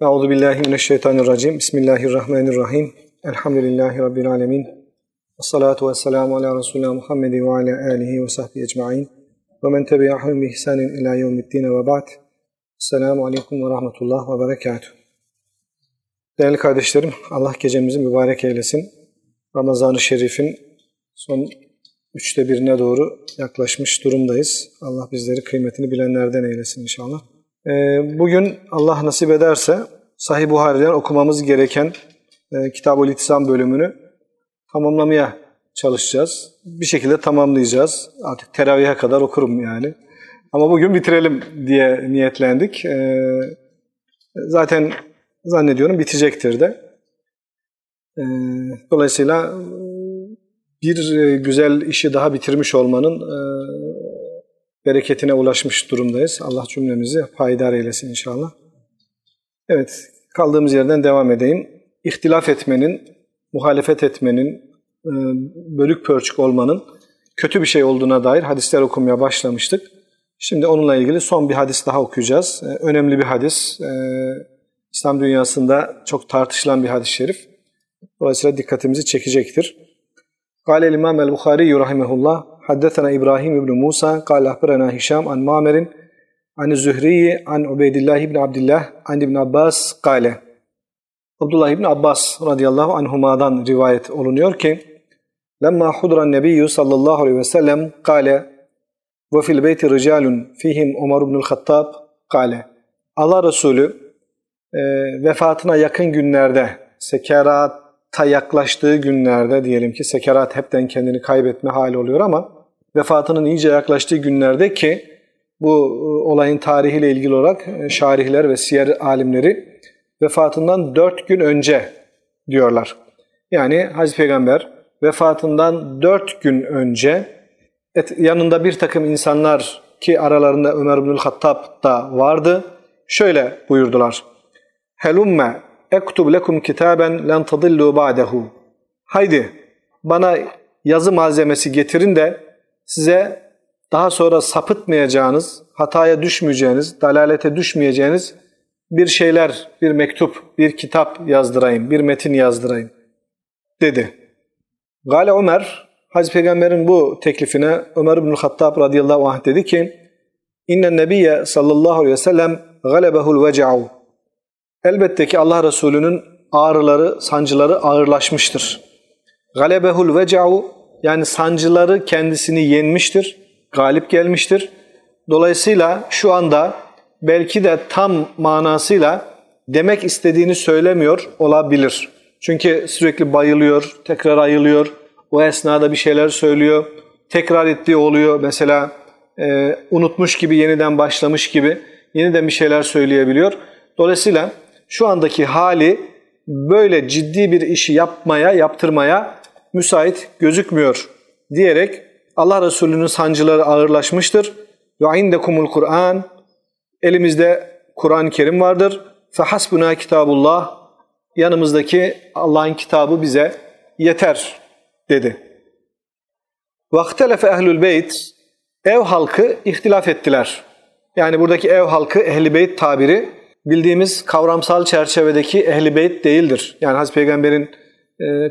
Euzu billahi mineşşeytanirracim. Bismillahirrahmanirrahim. Elhamdülillahi rabbil alamin. Ves salatu vesselamu ala resulina Muhammed ve ala alihi ve sahbihi ecmaîn. Ve men tebi'ahum bi ihsanin ila yevmiddin ve ba'd. Selamun aleyküm ve rahmetullah ve berekatuhu. Değerli kardeşlerim, Allah gecemizi mübarek eylesin. Ramazan-ı Şerif'in son üçte birine doğru yaklaşmış durumdayız. Allah bizleri kıymetini bilenlerden eylesin inşallah. Ee, bugün Allah nasip ederse Sahih Buhari'den okumamız gereken e, Kitab-ı İtisam bölümünü tamamlamaya çalışacağız. Bir şekilde tamamlayacağız. Artık teravihe kadar okurum yani. Ama bugün bitirelim diye niyetlendik. Ee, zaten zannediyorum bitecektir de. Ee, dolayısıyla bir e, güzel işi daha bitirmiş olmanın e, bereketine ulaşmış durumdayız. Allah cümlemizi payidar eylesin inşallah. Evet, kaldığımız yerden devam edeyim. İhtilaf etmenin, muhalefet etmenin, e, bölük pörçük olmanın kötü bir şey olduğuna dair hadisler okumaya başlamıştık. Şimdi onunla ilgili son bir hadis daha okuyacağız. E, önemli bir hadis. E, İslam dünyasında çok tartışılan bir hadis-i şerif. Dolayısıyla dikkatimizi çekecektir. Kale İmam el-Bukhari rahimehullah حدثنا إبراهيم بن موسى قال أخبرنا هشام عن مامر عن الزهري عن عبيد الله بن عبد الله عن ابن Abbas قال Abdullah İbni Abbas radıyallahu anhuma'dan rivayet olunuyor ki Lemma hudran nebiyyü sallallahu aleyhi ve sellem kale ve fil beyti ricalun fihim Umar ibn Hattab kale Allah Resulü e, vefatına yakın günlerde sekerata yaklaştığı günlerde diyelim ki sekerat hepten kendini kaybetme hali oluyor ama vefatının iyice yaklaştığı günlerde ki bu e, olayın tarihiyle ilgili olarak e, şarihler ve siyer alimleri vefatından dört gün önce diyorlar. Yani Hazreti Peygamber vefatından dört gün önce et, yanında bir takım insanlar ki aralarında Ömer bin Hattab da vardı. Şöyle buyurdular. Helumme ektub lekum kitaben len tadillu ba'dehu. Haydi bana yazı malzemesi getirin de size daha sonra sapıtmayacağınız, hataya düşmeyeceğiniz, dalalete düşmeyeceğiniz bir şeyler, bir mektup, bir kitap yazdırayım, bir metin yazdırayım dedi. Gale Ömer, Hazreti Peygamber'in bu teklifine Ömer bin Hattab radıyallahu anh dedi ki İnnen nebiyye sallallahu aleyhi ve sellem galebehul veca'u Elbette ki Allah Resulü'nün ağrıları, sancıları ağırlaşmıştır. Galebehul veca'u yani sancıları kendisini yenmiştir, galip gelmiştir. Dolayısıyla şu anda belki de tam manasıyla demek istediğini söylemiyor olabilir. Çünkü sürekli bayılıyor, tekrar ayılıyor. O esnada bir şeyler söylüyor. Tekrar ettiği oluyor. Mesela e, unutmuş gibi, yeniden başlamış gibi yeniden bir şeyler söyleyebiliyor. Dolayısıyla şu andaki hali böyle ciddi bir işi yapmaya, yaptırmaya müsait gözükmüyor diyerek Allah Resulü'nün sancıları ağırlaşmıştır. Ve indekumul Kur'an elimizde Kur'an-ı Kerim vardır. Fe hasbuna kitabullah yanımızdaki Allah'ın kitabı bize yeter dedi. Vaktelefe ehlül beyt ev halkı ihtilaf ettiler. Yani buradaki ev halkı ehli beyt tabiri bildiğimiz kavramsal çerçevedeki ehli beyt değildir. Yani Hazreti Peygamber'in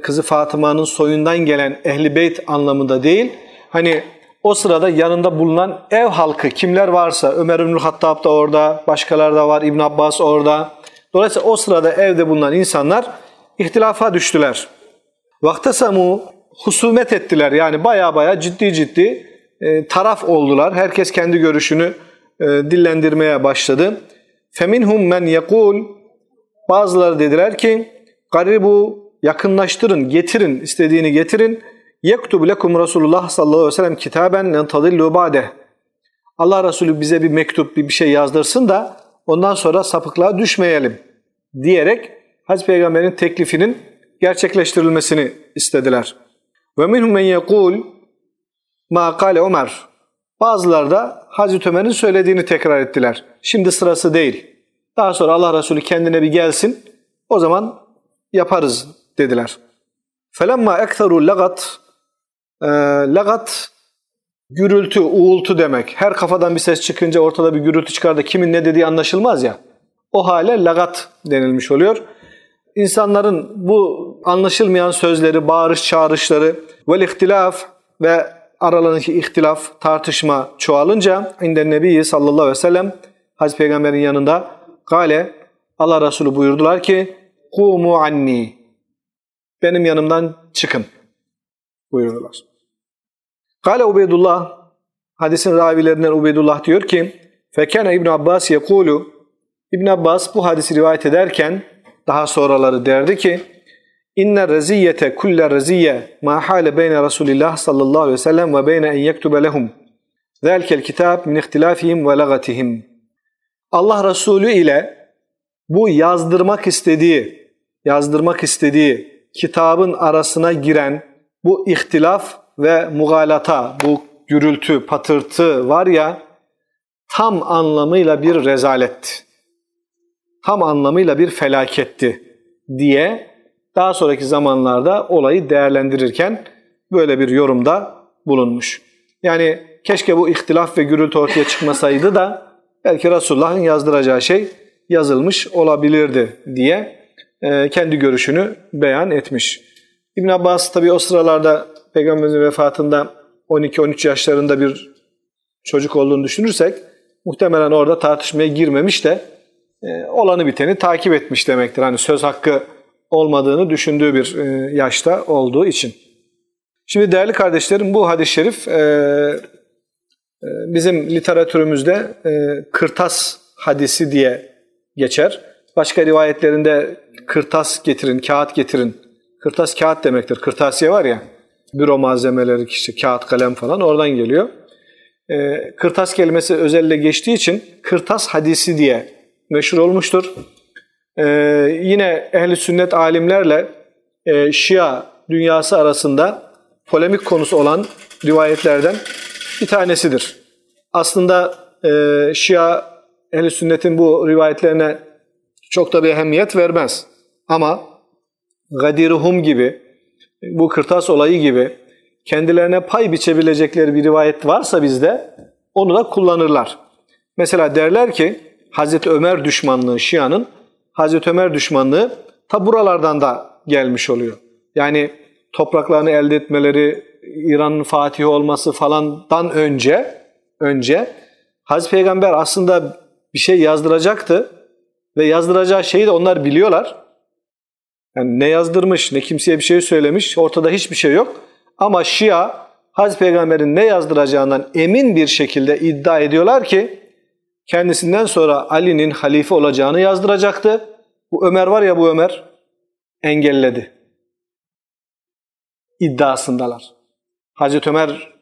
kızı Fatıma'nın soyundan gelen ehli beyt anlamında değil. Hani o sırada yanında bulunan ev halkı kimler varsa Ömer İbnül Hattab da orada, başkaları da var, İbn Abbas orada. Dolayısıyla o sırada evde bulunan insanlar ihtilafa düştüler. Vaktasamu husumet ettiler. Yani baya baya ciddi ciddi e, taraf oldular. Herkes kendi görüşünü e, dillendirmeye başladı. Feminhum men yekul bazıları dediler ki garibu yakınlaştırın, getirin, istediğini getirin. Yektub lekum Resulullah sallallahu aleyhi ve sellem kitaben len tadillu ba'de. Allah Resulü bize bir mektup, bir şey yazdırsın da ondan sonra sapıklığa düşmeyelim diyerek Hazreti Peygamber'in teklifinin gerçekleştirilmesini istediler. Ve minhum men yekul ma kale Ömer. Bazıları da Hazreti Ömer'in söylediğini tekrar ettiler. Şimdi sırası değil. Daha sonra Allah Resulü kendine bir gelsin. O zaman yaparız dediler. Felemma ekteru lagat e, lagat gürültü, uğultu demek. Her kafadan bir ses çıkınca ortada bir gürültü çıkar da kimin ne dediği anlaşılmaz ya. O hale lagat denilmiş oluyor. İnsanların bu anlaşılmayan sözleri, bağırış çağrışları ve ihtilaf ve aralarındaki ihtilaf, tartışma çoğalınca inde Nebi sallallahu aleyhi ve sellem Hazreti Peygamber'in yanında gale Allah Resulü buyurdular ki kumu anni benim yanımdan çıkın buyurdular. Gale Ubeydullah hadisin ravilerinden Ubeydullah diyor ki fekene İbn Abbas yekulu İbn Abbas bu hadisi rivayet ederken daha sonraları derdi ki İnne reziyete kulle reziye ma hale beyne Resulillah sallallahu aleyhi ve sellem ve beyne en yektube lehum. Zelkel kitab min ihtilafihim ve lagatihim. Allah Resulü ile bu yazdırmak istediği, yazdırmak istediği kitabın arasına giren bu ihtilaf ve mugalata, bu gürültü, patırtı var ya tam anlamıyla bir rezaletti. Tam anlamıyla bir felaketti diye daha sonraki zamanlarda olayı değerlendirirken böyle bir yorumda bulunmuş. Yani keşke bu ihtilaf ve gürültü ortaya çıkmasaydı da belki Resulullah'ın yazdıracağı şey yazılmış olabilirdi diye e, kendi görüşünü beyan etmiş. İbn Abbas tabi o sıralarda Peygamberimizin vefatında 12-13 yaşlarında bir çocuk olduğunu düşünürsek muhtemelen orada tartışmaya girmemiş de e, olanı biteni takip etmiş demektir. Hani söz hakkı olmadığını düşündüğü bir e, yaşta olduğu için. Şimdi değerli kardeşlerim bu hadis-i şerif bizim literatürümüzde kırtas hadisi diye geçer. Başka rivayetlerinde kırtas getirin, kağıt getirin. Kırtas kağıt demektir. Kırtasiye var ya, büro malzemeleri, işte kağıt, kalem falan oradan geliyor. E, kırtas kelimesi özelle geçtiği için kırtas hadisi diye meşhur olmuştur. Ee, yine ehli sünnet alimlerle e, Şia dünyası arasında polemik konusu olan rivayetlerden bir tanesidir. Aslında e, Şia ehli sünnetin bu rivayetlerine çok da bir ehemmiyet vermez. Ama Gadiruhum gibi, bu kırtas olayı gibi kendilerine pay biçebilecekleri bir rivayet varsa bizde onu da kullanırlar. Mesela derler ki Hazreti Ömer düşmanlığı Şia'nın Hazreti Ömer düşmanlığı ta buralardan da gelmiş oluyor. Yani topraklarını elde etmeleri, İran'ın fatihi olması falandan önce önce Hazreti Peygamber aslında bir şey yazdıracaktı ve yazdıracağı şeyi de onlar biliyorlar. Yani ne yazdırmış, ne kimseye bir şey söylemiş, ortada hiçbir şey yok. Ama Şia Hazreti Peygamber'in ne yazdıracağından emin bir şekilde iddia ediyorlar ki kendisinden sonra Ali'nin halife olacağını yazdıracaktı. Bu Ömer var ya bu Ömer engelledi. İddiasındalar. Hazreti Ömer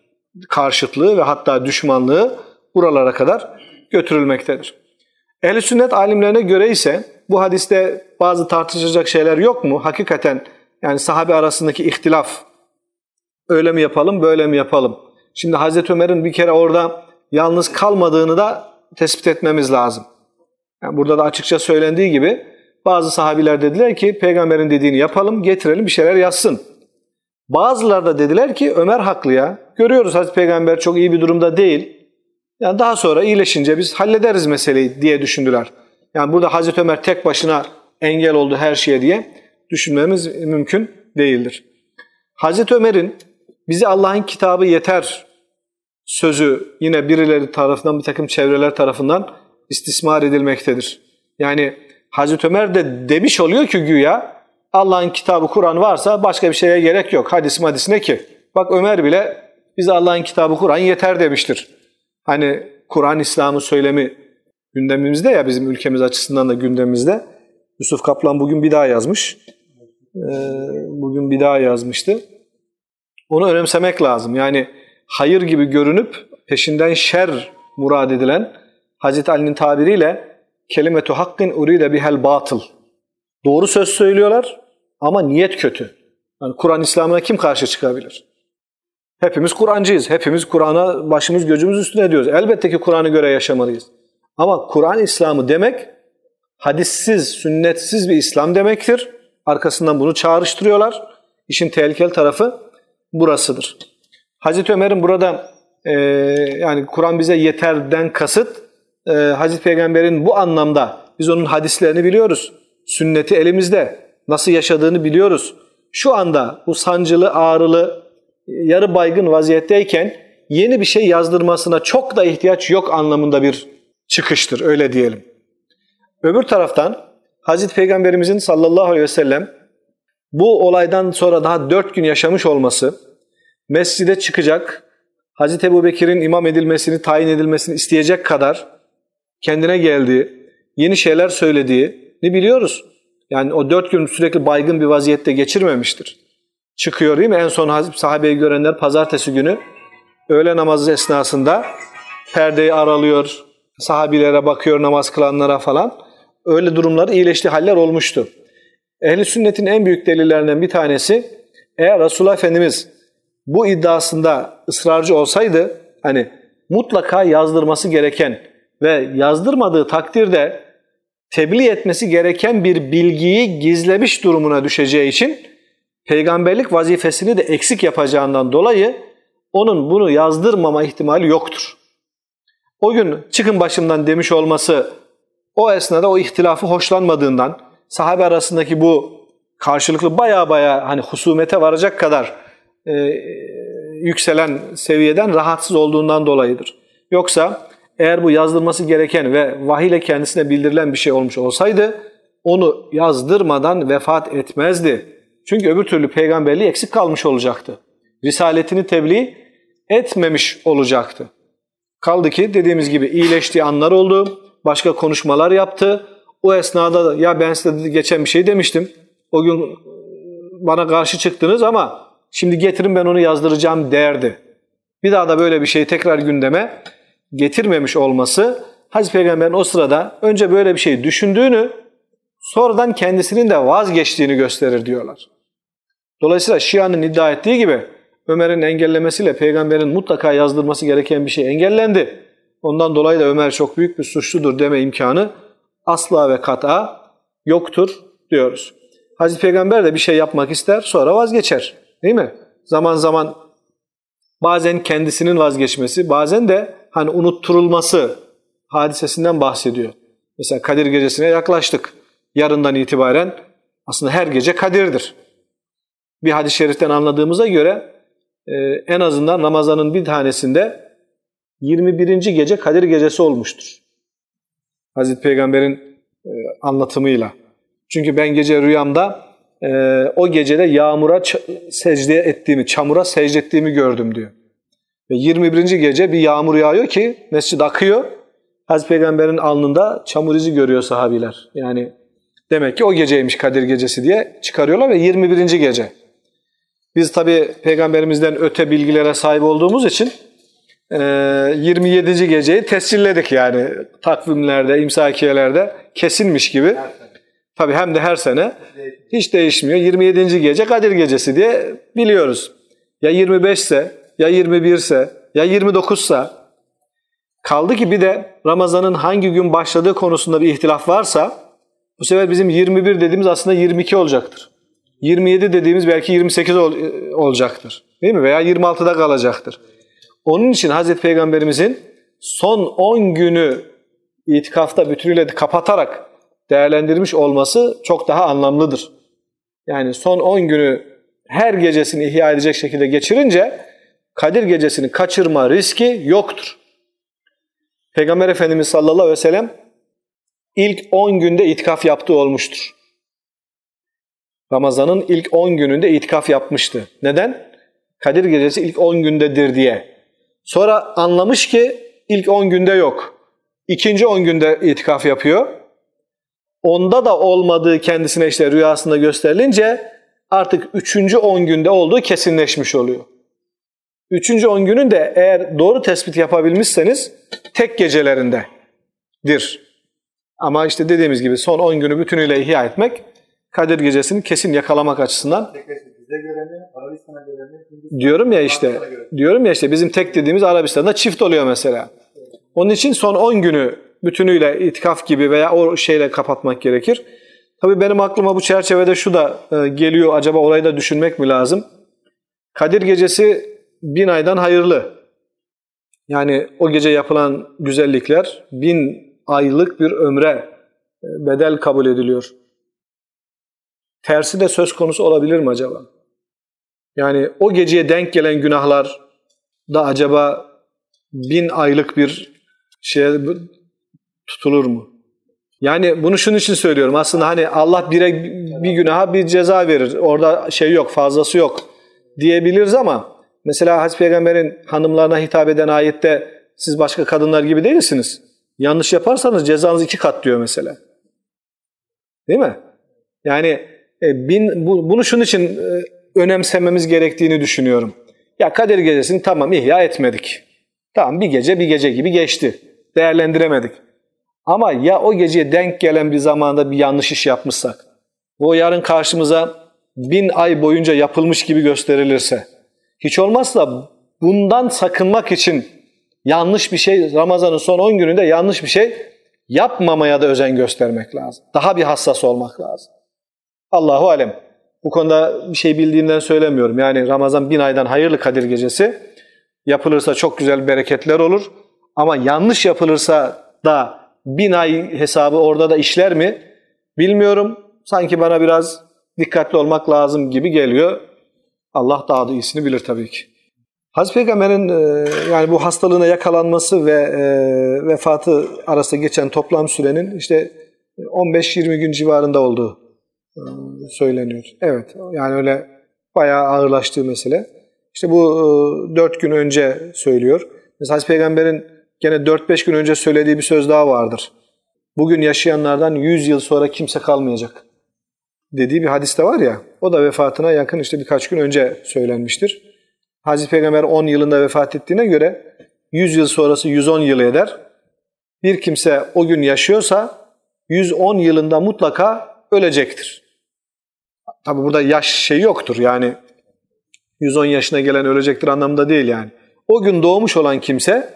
karşıtlığı ve hatta düşmanlığı buralara kadar götürülmektedir. Ehl-i sünnet alimlerine göre ise bu hadiste bazı tartışacak şeyler yok mu? Hakikaten yani sahabe arasındaki ihtilaf öyle mi yapalım böyle mi yapalım? Şimdi Hazreti Ömer'in bir kere orada yalnız kalmadığını da tespit etmemiz lazım. Yani burada da açıkça söylendiği gibi bazı sahabiler dediler ki peygamberin dediğini yapalım, getirelim bir şeyler yazsın. Bazılar da dediler ki Ömer haklı ya. Görüyoruz Hazreti Peygamber çok iyi bir durumda değil. Yani daha sonra iyileşince biz hallederiz meseleyi diye düşündüler. Yani burada Hazreti Ömer tek başına engel oldu her şeye diye düşünmemiz mümkün değildir. Hazreti Ömer'in bize Allah'ın kitabı yeter sözü yine birileri tarafından bir takım çevreler tarafından istismar edilmektedir. Yani Hazreti Ömer de demiş oluyor ki güya Allah'ın kitabı Kur'an varsa başka bir şeye gerek yok. Hadis hadis ne ki? Bak Ömer bile bize Allah'ın kitabı Kur'an yeter demiştir. Hani Kur'an İslam'ı söylemi gündemimizde ya bizim ülkemiz açısından da gündemimizde. Yusuf Kaplan bugün bir daha yazmış. Ee, bugün bir daha yazmıştı. Onu önemsemek lazım. Yani hayır gibi görünüp peşinden şer murad edilen Hazreti Ali'nin tabiriyle kelimetu hakkin uride bihel batıl. Doğru söz söylüyorlar ama niyet kötü. Yani Kur'an İslam'ına kim karşı çıkabilir? Hepimiz Kur'ancıyız. Hepimiz Kur'an'a başımız gözümüz üstüne diyoruz. Elbette ki Kur'an'a göre yaşamalıyız. Ama Kur'an İslam'ı demek hadissiz, sünnetsiz bir İslam demektir. Arkasından bunu çağrıştırıyorlar. İşin tehlikeli tarafı burasıdır. Hazreti Ömer'in burada e, yani Kur'an bize yeterden kasıt e, Hazreti Peygamber'in bu anlamda biz onun hadislerini biliyoruz. Sünneti elimizde. Nasıl yaşadığını biliyoruz. Şu anda bu sancılı, ağrılı, yarı baygın vaziyetteyken yeni bir şey yazdırmasına çok da ihtiyaç yok anlamında bir çıkıştır öyle diyelim. Öbür taraftan Hazreti Peygamberimizin sallallahu aleyhi ve sellem bu olaydan sonra daha dört gün yaşamış olması, mescide çıkacak, Hazreti Ebu Bekir'in imam edilmesini, tayin edilmesini isteyecek kadar kendine geldiği, yeni şeyler söylediğini biliyoruz. Yani o dört gün sürekli baygın bir vaziyette geçirmemiştir. Çıkıyor değil mi? En son sahabeyi görenler pazartesi günü öğle namazı esnasında perdeyi aralıyor, sahabilere bakıyor namaz kılanlara falan. Öyle durumları iyileştiği haller olmuştu. Ehli sünnetin en büyük delillerinden bir tanesi eğer Resulullah Efendimiz bu iddiasında ısrarcı olsaydı hani mutlaka yazdırması gereken ve yazdırmadığı takdirde tebliğ etmesi gereken bir bilgiyi gizlemiş durumuna düşeceği için peygamberlik vazifesini de eksik yapacağından dolayı onun bunu yazdırmama ihtimali yoktur. O gün çıkın başımdan demiş olması o esnada o ihtilafı hoşlanmadığından sahabe arasındaki bu karşılıklı baya baya hani husumete varacak kadar e, yükselen seviyeden rahatsız olduğundan dolayıdır. Yoksa eğer bu yazdırması gereken ve vahiy ile kendisine bildirilen bir şey olmuş olsaydı onu yazdırmadan vefat etmezdi. Çünkü öbür türlü peygamberliği eksik kalmış olacaktı. Risaletini tebliğ etmemiş olacaktı. Kaldı ki dediğimiz gibi iyileştiği anlar oldu, başka konuşmalar yaptı. O esnada da ya ben size geçen bir şey demiştim. O gün bana karşı çıktınız ama şimdi getirin ben onu yazdıracağım derdi. Bir daha da böyle bir şeyi tekrar gündeme getirmemiş olması Hazreti Peygamber'in o sırada önce böyle bir şey düşündüğünü sonradan kendisinin de vazgeçtiğini gösterir diyorlar. Dolayısıyla Şia'nın iddia ettiği gibi Ömer'in engellemesiyle peygamberin mutlaka yazdırması gereken bir şey engellendi. Ondan dolayı da Ömer çok büyük bir suçludur deme imkanı asla ve kata yoktur diyoruz. Hazreti Peygamber de bir şey yapmak ister sonra vazgeçer. Değil mi? Zaman zaman bazen kendisinin vazgeçmesi bazen de hani unutturulması hadisesinden bahsediyor. Mesela Kadir gecesine yaklaştık. Yarından itibaren aslında her gece Kadir'dir. Bir hadis-i şeriften anladığımıza göre e, en azından Ramazan'ın bir tanesinde 21. gece Kadir gecesi olmuştur. Hazreti Peygamber'in e, anlatımıyla. Çünkü ben gece rüyamda e, o gecede yağmura secde ettiğimi, çamura secde ettiğimi gördüm diyor. Ve 21. gece bir yağmur yağıyor ki mescid akıyor. Hazreti Peygamber'in alnında çamur izi görüyor sahabiler. Yani demek ki o geceymiş Kadir gecesi diye çıkarıyorlar ve 21. gece. Biz tabi peygamberimizden öte bilgilere sahip olduğumuz için 27. E, geceyi tescilledik yani takvimlerde, imsakiyelerde kesinmiş gibi. Tabi hem de her sene hiç değişmiyor. 27. gece Kadir gecesi diye biliyoruz. Ya 25 ise, ya 21 ise, ya 29 ise kaldı ki bir de Ramazan'ın hangi gün başladığı konusunda bir ihtilaf varsa bu sefer bizim 21 dediğimiz aslında 22 olacaktır. 27 dediğimiz belki 28 ol, olacaktır. Değil mi? Veya 26'da kalacaktır. Onun için Hazreti Peygamberimizin son 10 günü itikafta bütünüyle kapatarak değerlendirmiş olması çok daha anlamlıdır. Yani son 10 günü her gecesini ihya edecek şekilde geçirince Kadir gecesini kaçırma riski yoktur. Peygamber Efendimiz sallallahu aleyhi ve sellem ilk 10 günde itikaf yaptığı olmuştur. Ramazan'ın ilk 10 gününde itikaf yapmıştı. Neden? Kadir gecesi ilk 10 gündedir diye. Sonra anlamış ki ilk 10 günde yok. İkinci 10 günde itikaf yapıyor. Onda da olmadığı kendisine işte rüyasında gösterilince artık üçüncü 10 günde olduğu kesinleşmiş oluyor. Üçüncü 10 günün de eğer doğru tespit yapabilmişseniz tek gecelerindedir. Ama işte dediğimiz gibi son 10 günü bütünüyle ihya etmek Kadir Gecesi'ni kesin yakalamak açısından diyorum ya işte diyorum ya işte bizim tek dediğimiz Arabistan'da çift oluyor mesela. Onun için son 10 günü bütünüyle itikaf gibi veya o şeyle kapatmak gerekir. Tabii benim aklıma bu çerçevede şu da e, geliyor. Acaba olayı da düşünmek mi lazım? Kadir Gecesi bin aydan hayırlı. Yani o gece yapılan güzellikler bin aylık bir ömre bedel kabul ediliyor. Tersi de söz konusu olabilir mi acaba? Yani o geceye denk gelen günahlar da acaba bin aylık bir şeye tutulur mu? Yani bunu şunun için söylüyorum. Aslında hani Allah bire bir günaha bir ceza verir. Orada şey yok, fazlası yok diyebiliriz ama mesela Hazreti Peygamber'in hanımlarına hitap eden ayette siz başka kadınlar gibi değilsiniz. Yanlış yaparsanız cezanız iki kat diyor mesela. Değil mi? Yani bin, bu, bunu şunun için e, önemsememiz gerektiğini düşünüyorum. Ya Kadir Gecesi'ni tamam ihya etmedik. Tamam bir gece bir gece gibi geçti. Değerlendiremedik. Ama ya o geceye denk gelen bir zamanda bir yanlış iş yapmışsak, o yarın karşımıza bin ay boyunca yapılmış gibi gösterilirse, hiç olmazsa bundan sakınmak için yanlış bir şey, Ramazan'ın son 10 gününde yanlış bir şey yapmamaya da özen göstermek lazım. Daha bir hassas olmak lazım. Allahu alem. Bu konuda bir şey bildiğimden söylemiyorum. Yani Ramazan bin aydan hayırlı Kadir gecesi. Yapılırsa çok güzel bereketler olur. Ama yanlış yapılırsa da bin ay hesabı orada da işler mi? Bilmiyorum. Sanki bana biraz dikkatli olmak lazım gibi geliyor. Allah daha da iyisini bilir tabii ki. Hazreti Peygamber'in e, yani bu hastalığına yakalanması ve e, vefatı arasında geçen toplam sürenin işte 15-20 gün civarında olduğu söyleniyor. Evet yani öyle bayağı ağırlaştığı mesele. İşte bu 4 gün önce söylüyor. Mesela Hazreti Peygamber'in gene 4-5 gün önce söylediği bir söz daha vardır. Bugün yaşayanlardan 100 yıl sonra kimse kalmayacak dediği bir hadis de var ya. O da vefatına yakın işte birkaç gün önce söylenmiştir. Hazreti Peygamber 10 yılında vefat ettiğine göre 100 yıl sonrası 110 yıl eder. Bir kimse o gün yaşıyorsa 110 yılında mutlaka ölecektir. Tabi burada yaş şey yoktur yani 110 yaşına gelen ölecektir anlamında değil yani. O gün doğmuş olan kimse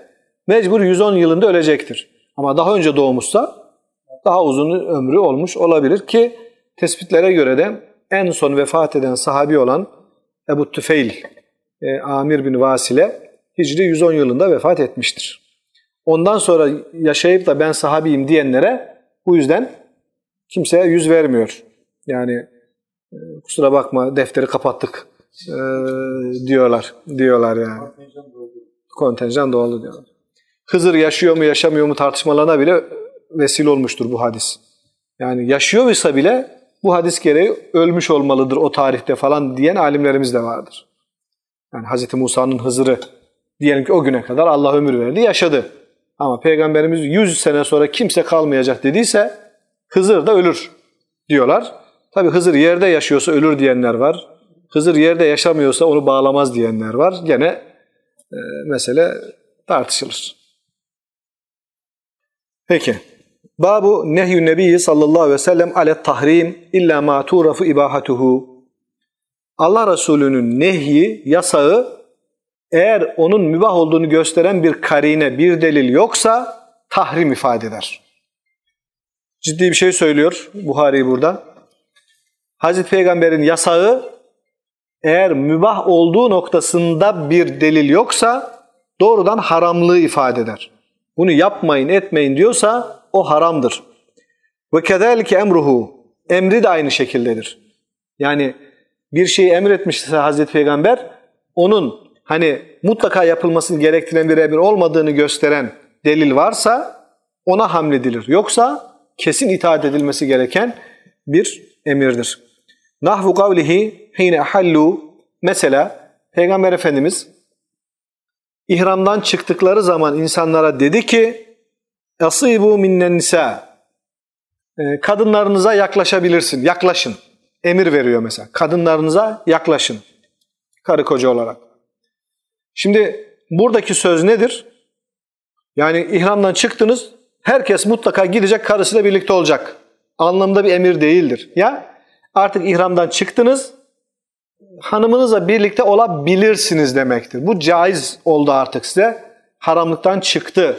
mecbur 110 yılında ölecektir. Ama daha önce doğmuşsa daha uzun ömrü olmuş olabilir ki tespitlere göre de en son vefat eden sahabi olan Ebu Tüfeil e, Amir bin Vasile Hicri 110 yılında vefat etmiştir. Ondan sonra yaşayıp da ben sahabiyim diyenlere bu yüzden kimseye yüz vermiyor. Yani kusura bakma defteri kapattık e, diyorlar. Diyorlar yani. Kontenjan doldu diyorlar. Hızır yaşıyor mu yaşamıyor mu tartışmalarına bile vesile olmuştur bu hadis. Yani yaşıyorsa bile bu hadis gereği ölmüş olmalıdır o tarihte falan diyen alimlerimiz de vardır. Yani Hz. Musa'nın Hızır'ı diyelim ki o güne kadar Allah ömür verdi, yaşadı. Ama Peygamberimiz 100 sene sonra kimse kalmayacak dediyse Hızır da ölür diyorlar. Tabi Hızır yerde yaşıyorsa ölür diyenler var. Hızır yerde yaşamıyorsa onu bağlamaz diyenler var. Gene e, mesele tartışılır. Peki. Babu nehyü nebiyyi sallallahu aleyhi ve sellem alet tahrim illa ma turafu ibahatuhu. Allah Resulü'nün nehyi, yasağı eğer onun mübah olduğunu gösteren bir karine, bir delil yoksa tahrim ifade eder. Ciddi bir şey söylüyor Buhari burada. Hazreti Peygamber'in yasağı eğer mübah olduğu noktasında bir delil yoksa doğrudan haramlığı ifade eder. Bunu yapmayın etmeyin diyorsa o haramdır. Ve kezalike emruhu emri de aynı şekildedir. Yani bir şeyi emretmişse Hazreti Peygamber onun hani mutlaka yapılmasını gerektiren bir emir olmadığını gösteren delil varsa ona hamledilir. Yoksa kesin itaat edilmesi gereken bir emirdir. Nahvu kavlihi hine hallu mesela Peygamber Efendimiz ihramdan çıktıkları zaman insanlara dedi ki Asibu minnen nisa ee, kadınlarınıza yaklaşabilirsin, yaklaşın emir veriyor mesela. Kadınlarınıza yaklaşın. Karı koca olarak. Şimdi buradaki söz nedir? Yani ihramdan çıktınız, herkes mutlaka gidecek karısıyla birlikte olacak. Anlamda bir emir değildir. Ya artık ihramdan çıktınız, hanımınızla birlikte olabilirsiniz demektir. Bu caiz oldu artık size. Haramlıktan çıktı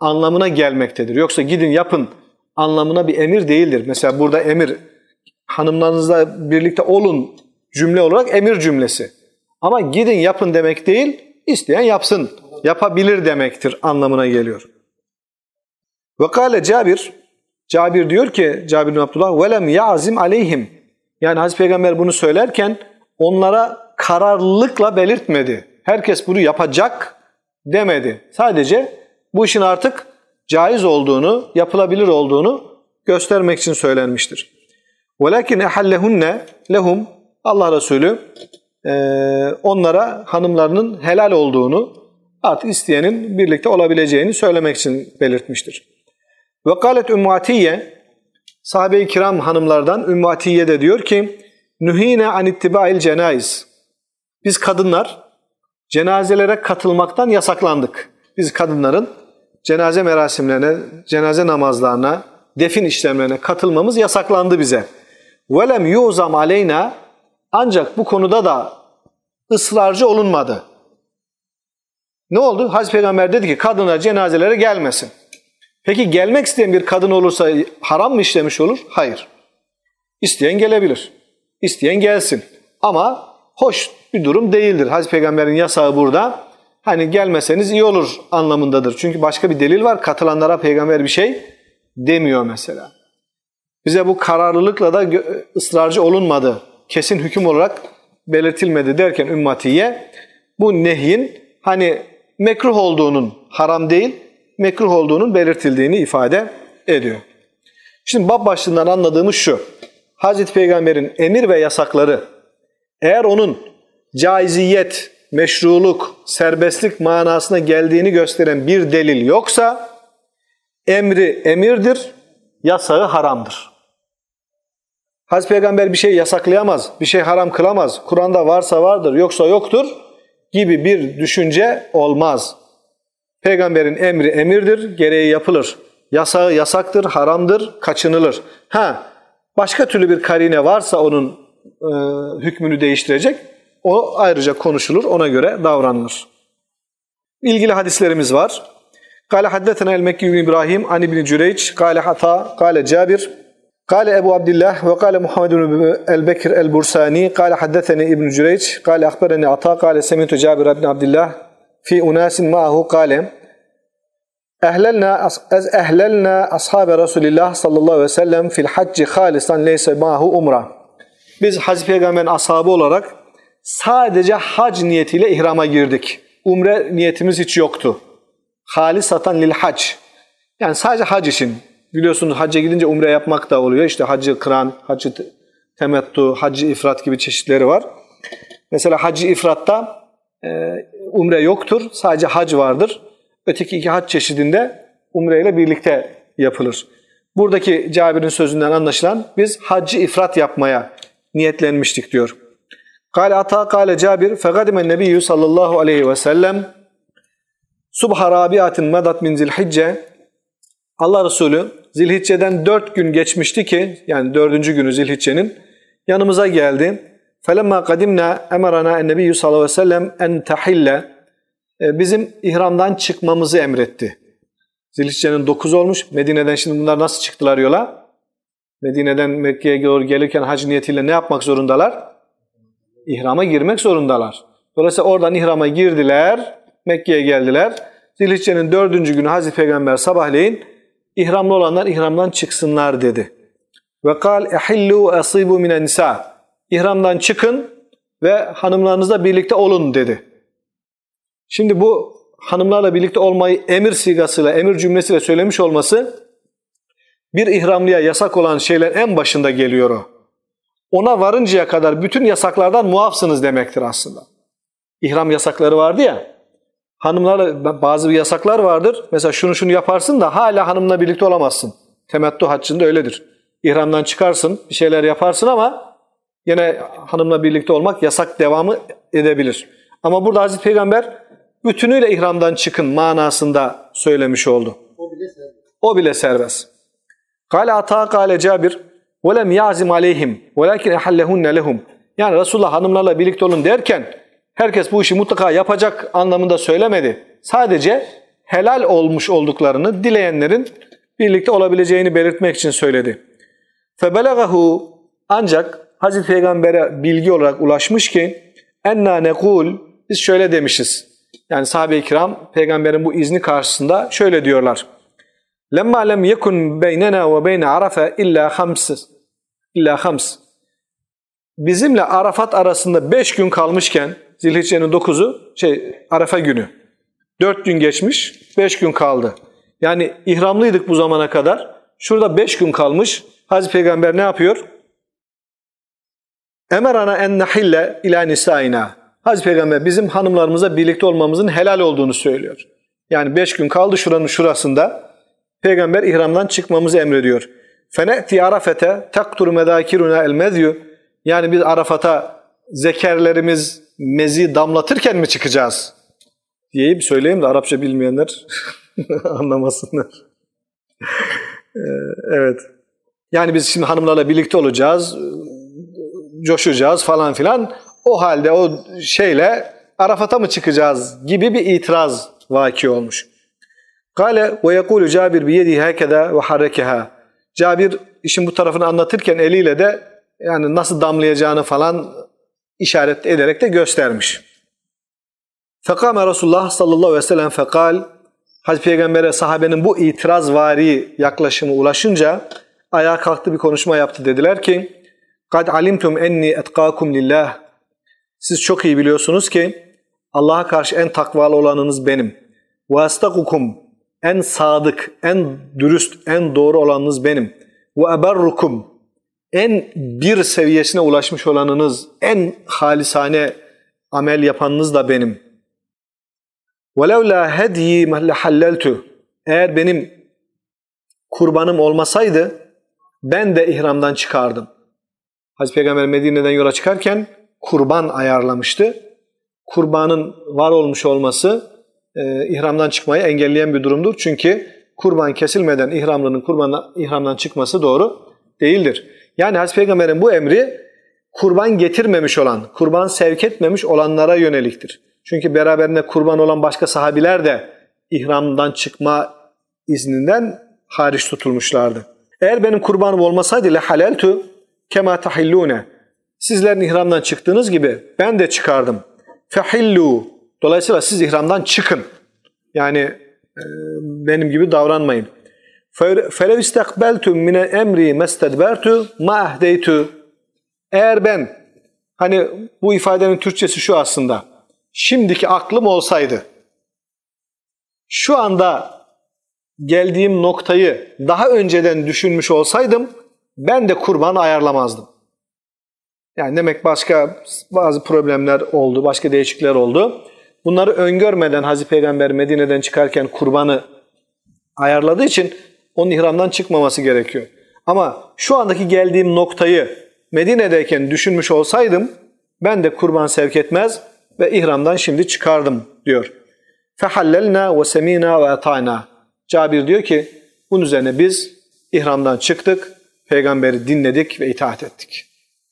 anlamına gelmektedir. Yoksa gidin yapın anlamına bir emir değildir. Mesela burada emir hanımlarınızla birlikte olun cümle olarak emir cümlesi. Ama gidin yapın demek değil, isteyen yapsın, yapabilir demektir anlamına geliyor. Ve kâle Cabir, Cabir diyor ki Cabir bin Abdullah velem yazim aleyhim. Yani Hazreti Peygamber bunu söylerken onlara kararlılıkla belirtmedi. Herkes bunu yapacak demedi. Sadece bu işin artık caiz olduğunu, yapılabilir olduğunu göstermek için söylenmiştir. Velakin ehallehunne lehum Allah Resulü e, onlara hanımlarının helal olduğunu artık isteyenin birlikte olabileceğini söylemek için belirtmiştir. Ve galet Ümmü sahabe-i kiram hanımlardan Ümmü Atiye de diyor ki Nühine an ittibail cenaiz. Biz kadınlar cenazelere katılmaktan yasaklandık. Biz kadınların cenaze merasimlerine, cenaze namazlarına, defin işlemlerine katılmamız yasaklandı bize. Velem yuzam aleyna ancak bu konuda da ısrarcı olunmadı. Ne oldu? Hazreti Peygamber dedi ki kadınlar cenazelere gelmesin. Peki gelmek isteyen bir kadın olursa haram mı işlemiş olur? Hayır. İsteyen gelebilir. İsteyen gelsin. Ama hoş bir durum değildir. Hazreti Peygamber'in yasağı burada. Hani gelmeseniz iyi olur anlamındadır. Çünkü başka bir delil var. Katılanlara peygamber bir şey demiyor mesela. Bize bu kararlılıkla da ısrarcı olunmadı. Kesin hüküm olarak belirtilmedi derken ümmatiye bu nehyin hani mekruh olduğunun haram değil mekruh olduğunun belirtildiğini ifade ediyor. Şimdi bab başlığından anladığımız şu. Hazreti Peygamber'in emir ve yasakları eğer onun caiziyet, meşruluk, serbestlik manasına geldiğini gösteren bir delil yoksa emri emirdir, yasağı haramdır. Hazreti Peygamber bir şey yasaklayamaz, bir şey haram kılamaz. Kur'an'da varsa vardır, yoksa yoktur gibi bir düşünce olmaz. Peygamberin emri emirdir, gereği yapılır. Yasağı yasaktır, haramdır, kaçınılır. Ha, başka türlü bir karine varsa onun e, hükmünü değiştirecek, o ayrıca konuşulur, ona göre davranılır. İlgili hadislerimiz var. Kale haddetena el-Mekki İbrahim an İbn Cüreyç, kale hata, kale Cabir, kale Ebu Abdullah ve kale Muhammed el-Bekir el-Bursani, kale haddeteni İbn Cüreyç, kale akbereni Ata, kale semitu Cabir ibn Abdullah fi unasin ma'ahu kale Ehlelna ehlelna ashabe Resulillah sallallahu aleyhi ve sellem fil hacci halisan leyse ma'ahu umra. Biz Hazreti Peygamber'in ashabı olarak sadece hac niyetiyle ihrama girdik. Umre niyetimiz hiç yoktu. Halisatan lil hac. Yani sadece hac için. Biliyorsunuz hacca gidince umre yapmak da oluyor. İşte hacı kıran, hacı temettu, hacı ifrat gibi çeşitleri var. Mesela hacı ifratta umre yoktur. Sadece hac vardır. Öteki iki hac çeşidinde umre ile birlikte yapılır. Buradaki Cabir'in sözünden anlaşılan biz haccı ifrat yapmaya niyetlenmiştik diyor. Kale ata kale Cabir fekadimen nebiyyü sallallahu aleyhi ve sellem subha rabiatin medat min zilhicce Allah Resulü Zilhicce'den dört gün geçmişti ki yani dördüncü günü Zilhicce'nin yanımıza geldi. Felemma kadimna emarana ennebiyyü sallallahu aleyhi ve sellem en tahille bizim ihramdan çıkmamızı emretti. Zilhicce'nin dokuz olmuş. Medine'den şimdi bunlar nasıl çıktılar yola? Medine'den Mekke'ye doğru gelirken hac niyetiyle ne yapmak zorundalar? İhrama girmek zorundalar. Dolayısıyla oradan ihrama girdiler, Mekke'ye geldiler. Zilhicce'nin dördüncü günü Hazreti Peygamber sabahleyin ihramlı olanlar ihramdan çıksınlar dedi. Ve kal ehillu asibu minen nisa. İhramdan çıkın ve hanımlarınızla birlikte olun dedi. Şimdi bu hanımlarla birlikte olmayı emir sigasıyla, emir cümlesiyle söylemiş olması bir ihramlıya yasak olan şeyler en başında geliyor o. Ona varıncaya kadar bütün yasaklardan muafsınız demektir aslında. İhram yasakları vardı ya, hanımlarla bazı yasaklar vardır. Mesela şunu şunu yaparsın da hala hanımla birlikte olamazsın. Temettu haccında öyledir. İhramdan çıkarsın, bir şeyler yaparsın ama yine hanımla birlikte olmak yasak devamı edebilir. Ama burada Hazreti Peygamber bütünüyle ihramdan çıkın manasında söylemiş oldu. O bile serbest. O bile serbest. Kale ata kale Cabir ve lem yazim aleyhim ehallehunne lehum. Yani Resulullah hanımlarla birlikte olun derken herkes bu işi mutlaka yapacak anlamında söylemedi. Sadece helal olmuş olduklarını dileyenlerin birlikte olabileceğini belirtmek için söyledi. Febelagahu ancak Hazreti Peygamber'e bilgi olarak ulaşmış ki enna nekul biz şöyle demişiz. Yani sahabe-i kiram peygamberin bu izni karşısında şöyle diyorlar. Lemma lem yekun beynena ve beyne Arafa illa hams. İlla hams. Bizimle Arafat arasında beş gün kalmışken Zilhicce'nin dokuzu şey Arafa günü. Dört gün geçmiş, beş gün kaldı. Yani ihramlıydık bu zamana kadar. Şurada beş gün kalmış. Hazreti Peygamber ne yapıyor? Emerana en nahille ila nisaina. Hazreti Peygamber bizim hanımlarımıza birlikte olmamızın helal olduğunu söylüyor. Yani beş gün kaldı şuranın şurasında. Peygamber ihramdan çıkmamızı emrediyor. Fene'ti arafete taktur medakiruna el medyu. Yani biz Arafat'a zekerlerimiz mezi damlatırken mi çıkacağız? Diyeyim söyleyeyim de Arapça bilmeyenler anlamasınlar. Ee, evet. Yani biz şimdi hanımlarla birlikte olacağız, coşacağız falan filan. O halde o şeyle Arafat'a mı çıkacağız gibi bir itiraz vaki olmuş. Kale ve yekulu Cabir bi yedihi hakeza ve harrekeha. Cabir işin bu tarafını anlatırken eliyle de yani nasıl damlayacağını falan işaret ederek de göstermiş. Fekame Resulullah sallallahu aleyhi ve sellem fekal Hazreti Peygamber'e sahabenin bu itiraz vari yaklaşımı ulaşınca ayağa kalktı bir konuşma yaptı. Dediler ki Kad alimtum enni etkakum lillah Siz çok iyi biliyorsunuz ki Allah'a karşı en takvalı olanınız benim. Ve astakukum en sadık, en dürüst, en doğru olanınız benim. Ve eberrukum en bir seviyesine ulaşmış olanınız, en halisane amel yapanınız da benim. وَلَوْ لَا هَدْيِ لَحَلَّلْتُ Eğer benim kurbanım olmasaydı ben de ihramdan çıkardım. Hazreti Peygamber Medine'den yola çıkarken kurban ayarlamıştı. Kurbanın var olmuş olması e, ihramdan çıkmayı engelleyen bir durumdur. Çünkü kurban kesilmeden ihramlının kurbanla ihramdan çıkması doğru değildir. Yani Hazreti Peygamber'in bu emri kurban getirmemiş olan, kurban sevk etmemiş olanlara yöneliktir. Çünkü beraberinde kurban olan başka sahabiler de ihramdan çıkma izninden hariç tutulmuşlardı. Eğer benim kurbanım olmasaydı le haleltu kema tahillune. Sizlerin ihramdan çıktığınız gibi ben de çıkardım. Fehillu. Dolayısıyla siz ihramdan çıkın. Yani e, benim gibi davranmayın. Felev istakbeltum mine emri mestedbertu ma ahdeytu. Eğer ben hani bu ifadenin Türkçesi şu aslında. Şimdiki aklım olsaydı şu anda geldiğim noktayı daha önceden düşünmüş olsaydım ben de kurban ayarlamazdım. Yani demek başka bazı problemler oldu, başka değişiklikler oldu. Bunları öngörmeden Hazreti Peygamber Medine'den çıkarken kurbanı ayarladığı için onun ihramdan çıkmaması gerekiyor. Ama şu andaki geldiğim noktayı Medine'deyken düşünmüş olsaydım ben de kurban sevk etmez ve ihramdan şimdi çıkardım diyor. Fehallelna ve semina ve ata'na. Cabir diyor ki bunun üzerine biz ihramdan çıktık, peygamberi dinledik ve itaat ettik.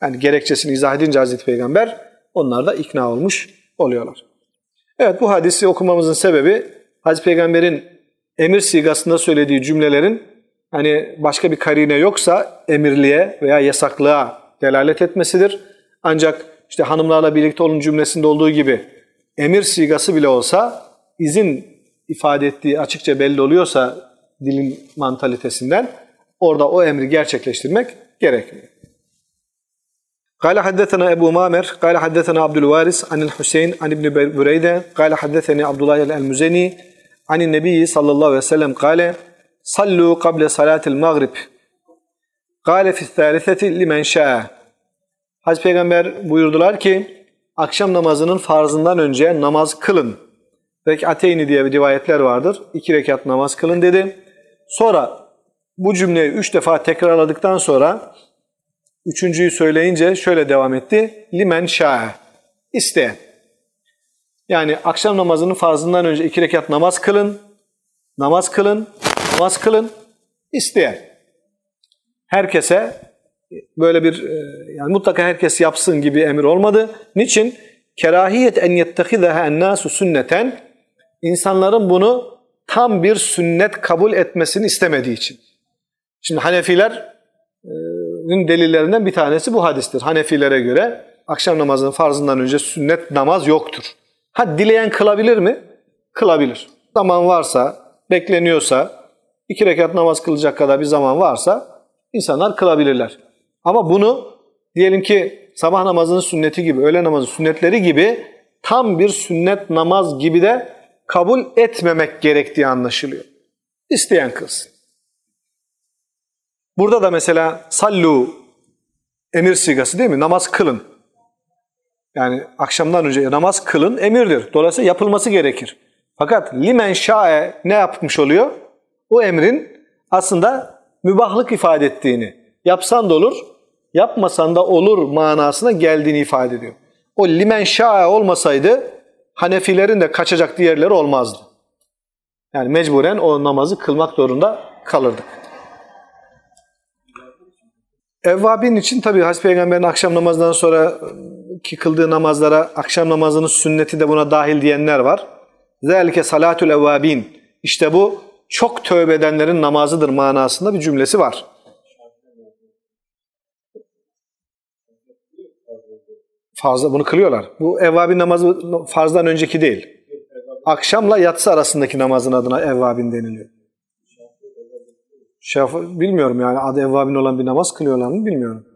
Yani gerekçesini izah edince Hazreti Peygamber onlar da ikna olmuş oluyorlar. Evet bu hadisi okumamızın sebebi Hazreti Peygamber'in emir sigasında söylediği cümlelerin hani başka bir karine yoksa emirliğe veya yasaklığa delalet etmesidir. Ancak işte hanımlarla birlikte olun cümlesinde olduğu gibi emir sigası bile olsa izin ifade ettiği açıkça belli oluyorsa dilin mantalitesinden orada o emri gerçekleştirmek gerekmiyor. قال حدثنا أبو مامر قال حدثنا عبد الوارث عن الحسين عن ابن بريدة قال حدثني عبد الله المزني عن النبي صلى الله عليه وسلم قال صلوا قبل صلاة المغرب قال في الثالثة لمن شاء Hazreti Peygamber buyurdular ki akşam namazının farzından önce namaz kılın. Rekateyni diye bir rivayetler vardır. İki rekat namaz kılın dedi. Sonra bu cümleyi üç defa tekrarladıktan sonra üçüncüyü söyleyince şöyle devam etti. Limen şa'e. İsteyen. Yani akşam namazının farzından önce iki rekat namaz kılın. Namaz kılın. Namaz kılın. İsteyen. Herkese böyle bir e, yani mutlaka herkes yapsın gibi emir olmadı. Niçin? Kerahiyet en yettehizeha ennasu sünneten insanların bunu tam bir sünnet kabul etmesini istemediği için. Şimdi Hanefilerin delillerinden bir tanesi bu hadistir. Hanefilere göre akşam namazının farzından önce sünnet namaz yoktur. Ha dileyen kılabilir mi? Kılabilir. Zaman varsa, bekleniyorsa, iki rekat namaz kılacak kadar bir zaman varsa insanlar kılabilirler. Ama bunu diyelim ki sabah namazının sünneti gibi, öğle namazının sünnetleri gibi tam bir sünnet namaz gibi de kabul etmemek gerektiği anlaşılıyor. İsteyen kılsın. Burada da mesela sallu emir sigası değil mi? Namaz kılın. Yani akşamdan önce namaz kılın emirdir. Dolayısıyla yapılması gerekir. Fakat limen şa'e ne yapmış oluyor? O emrin aslında mübahlık ifade ettiğini, yapsan da olur, yapmasan da olur manasına geldiğini ifade ediyor. O limen şa'e olmasaydı Hanefilerin de kaçacak diğerleri olmazdı. Yani mecburen o namazı kılmak zorunda kalırdık. Evvabin için tabi Hazreti Peygamber'in akşam namazından sonra ki kıldığı namazlara akşam namazının sünneti de buna dahil diyenler var. Zelike salatul evvabin. İşte bu çok tövbe edenlerin namazıdır manasında bir cümlesi var. Fazla bunu kılıyorlar. Bu evvabin namazı farzdan önceki değil. Akşamla yatsı arasındaki namazın adına evvabin deniliyor. Şafi, bilmiyorum yani adı evvabin olan bir namaz kılıyorlar mı bilmiyorum.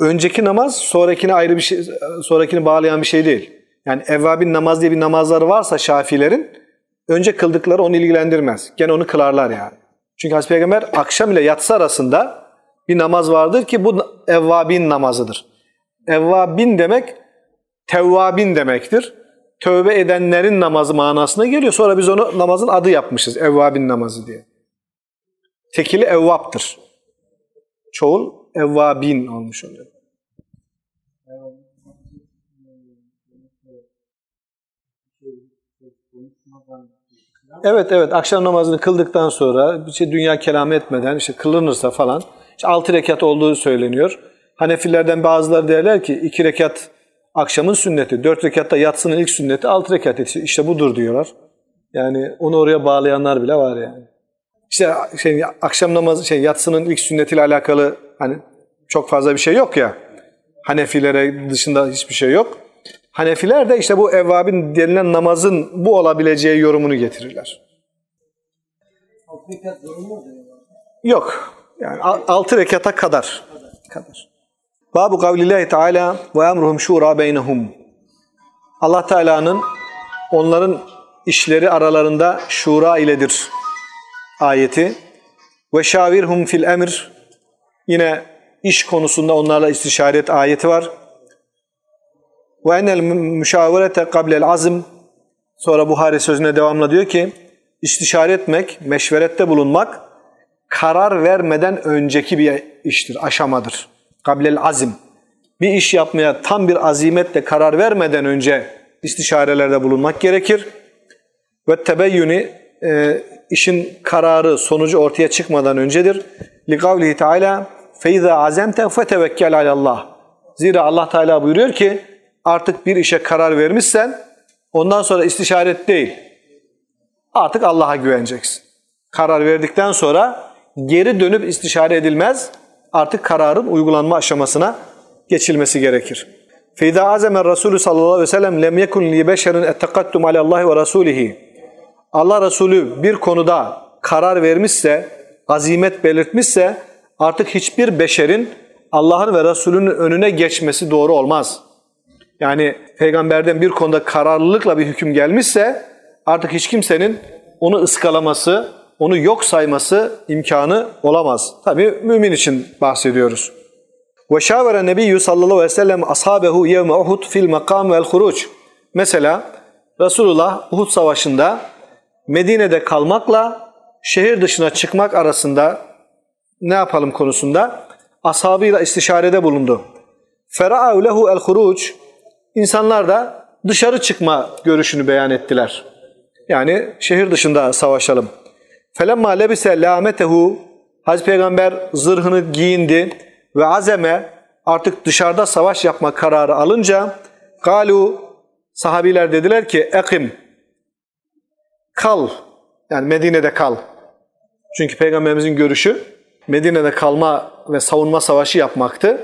Önceki namaz sonrakine ayrı bir şey, sonrakini bağlayan bir şey değil. Yani evvabin namaz diye bir namazları varsa Şafilerin önce kıldıkları onu ilgilendirmez. Gene onu kılarlar yani. Çünkü Hazreti Peygamber akşam ile yatsı arasında bir namaz vardır ki bu evvabin namazıdır. Evvabin demek tevvabin demektir. Tövbe edenlerin namazı manasına geliyor. Sonra biz onu namazın adı yapmışız. Evvabin namazı diye. Tekili evvaptır. Çoğul evvabin olmuş oluyor. Evet evet akşam namazını kıldıktan sonra şey dünya kelam etmeden işte kılınırsa falan işte altı rekat olduğu söyleniyor. Hanefilerden bazıları derler ki iki rekat akşamın sünneti, dört rekatta yatsının ilk sünneti, altı rekat işte, işte budur diyorlar. Yani onu oraya bağlayanlar bile var yani. İşte şey, akşam namazı, şey, yatsının ilk sünnetiyle alakalı hani çok fazla bir şey yok ya. Hanefilere dışında hiçbir şey yok. Hanefiler de işte bu evvabin denilen namazın bu olabileceği yorumunu getirirler. Yok. Yani altı rekata kadar. kadar. Babu kavlillahi teala ve emruhum şura beynehum. Allah Teala'nın onların işleri aralarında şura iledir ayeti. Ve şavirhum fil emir. Yine iş konusunda onlarla istişaret ayeti var. Ve enel müşavirete kablel azm. Sonra Buhari sözüne devamla diyor ki istişare etmek, meşverette bulunmak karar vermeden önceki bir iştir, aşamadır. Kablel azim. Bir iş yapmaya tam bir azimetle karar vermeden önce istişarelerde bulunmak gerekir. Ve tebeyyuni e, işin kararı, sonucu ortaya çıkmadan öncedir. Li kavlihi Teala feiza azemte fetevekkel alallah. Zira Allah Teala buyuruyor ki artık bir işe karar vermişsen ondan sonra istişaret değil. Artık Allah'a güveneceksin. Karar verdikten sonra geri dönüp istişare edilmez artık kararın uygulanma aşamasına geçilmesi gerekir. Feyda azemer Resulü sallallahu aleyhi ve sellem lem yekun li beşerin ettekaddum alallahi ve rasulihi. Allah Resulü bir konuda karar vermişse, azimet belirtmişse artık hiçbir beşerin Allah'ın ve Resulünün önüne geçmesi doğru olmaz. Yani peygamberden bir konuda kararlılıkla bir hüküm gelmişse artık hiç kimsenin onu ıskalaması, onu yok sayması imkanı olamaz. Tabi mümin için bahsediyoruz. Şavere nebiyyü sallallahu aleyhi ve sellem ashabehu yevme Uhud fil makam vel huruç. Mesela Resulullah Uhud savaşında Medine'de kalmakla şehir dışına çıkmak arasında ne yapalım konusunda ashabıyla istişarede bulundu. Fera'u lehu el huruç İnsanlar da dışarı çıkma görüşünü beyan ettiler. Yani şehir dışında savaşalım. Felemma lebise lametehu Hazreti Peygamber zırhını giyindi ve azeme artık dışarıda savaş yapma kararı alınca galu sahabiler dediler ki ekim kal yani Medine'de kal. Çünkü peygamberimizin görüşü Medine'de kalma ve savunma savaşı yapmaktı.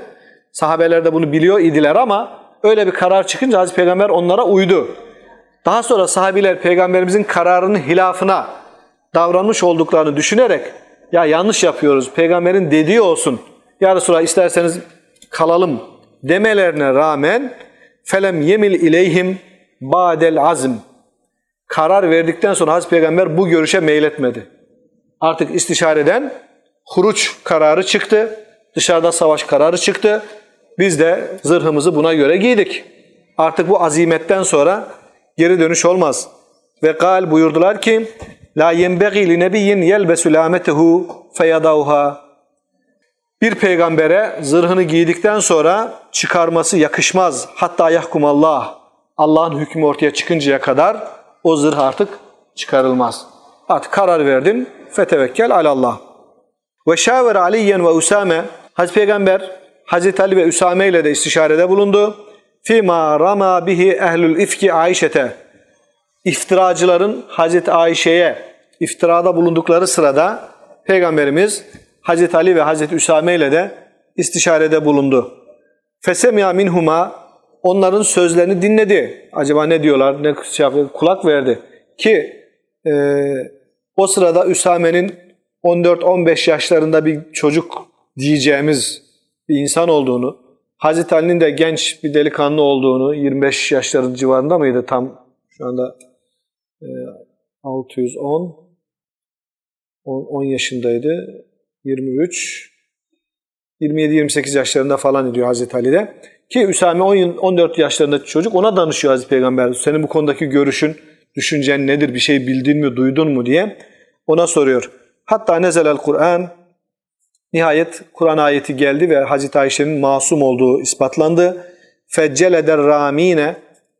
Sahabeler de bunu biliyor idiler ama öyle bir karar çıkınca Hazreti Peygamber onlara uydu. Daha sonra sahabiler peygamberimizin kararının hilafına davranmış olduklarını düşünerek ya yanlış yapıyoruz peygamberin dediği olsun ya Resulallah isterseniz kalalım demelerine rağmen felem yemil ileyhim ba'del azm karar verdikten sonra Hazreti Peygamber bu görüşe meyletmedi. Artık istişareden huruç kararı çıktı. Dışarıda savaş kararı çıktı. Biz de zırhımızı buna göre giydik. Artık bu azimetten sonra geri dönüş olmaz. Ve gal buyurdular ki La yenbegi li nebiyyin yelbesu lametehu feyadauha bir peygambere zırhını giydikten sonra çıkarması yakışmaz. Hatta yahkumallah. Allah'ın hükmü ortaya çıkıncaya kadar o zırh artık çıkarılmaz. Artık karar verdin. Fetevekkel alallah. Ve şaver Aliyen ve Usame. Hazreti Peygamber Hazreti Ali ve Üsame ile de istişarede bulundu. Fima rama bihi ehlül ifki Ayşete. İftiracıların Hazreti Ayşe'ye iftirada bulundukları sırada Peygamberimiz Hazreti Ali ve Hazreti Üsame ile de istişarede bulundu. Fesemiya minhuma onların sözlerini dinledi. Acaba ne diyorlar, ne şey yapıyor, kulak verdi. Ki e, o sırada Üsame'nin 14-15 yaşlarında bir çocuk diyeceğimiz bir insan olduğunu, Hazreti Ali'nin de genç bir delikanlı olduğunu, 25 yaşların civarında mıydı tam şu anda 610 10 yaşındaydı. 23 27-28 yaşlarında falan ediyor Hazreti Ali'de. Ki Üsame 14 yaşlarındaki çocuk ona danışıyor Hazreti Peygamber. Senin bu konudaki görüşün, düşüncen nedir? Bir şey bildin mi, duydun mu diye ona soruyor. Hatta nezelel Kur'an nihayet Kur'an ayeti geldi ve Hazreti Ayşe'nin masum olduğu ispatlandı. Fecceleder ramine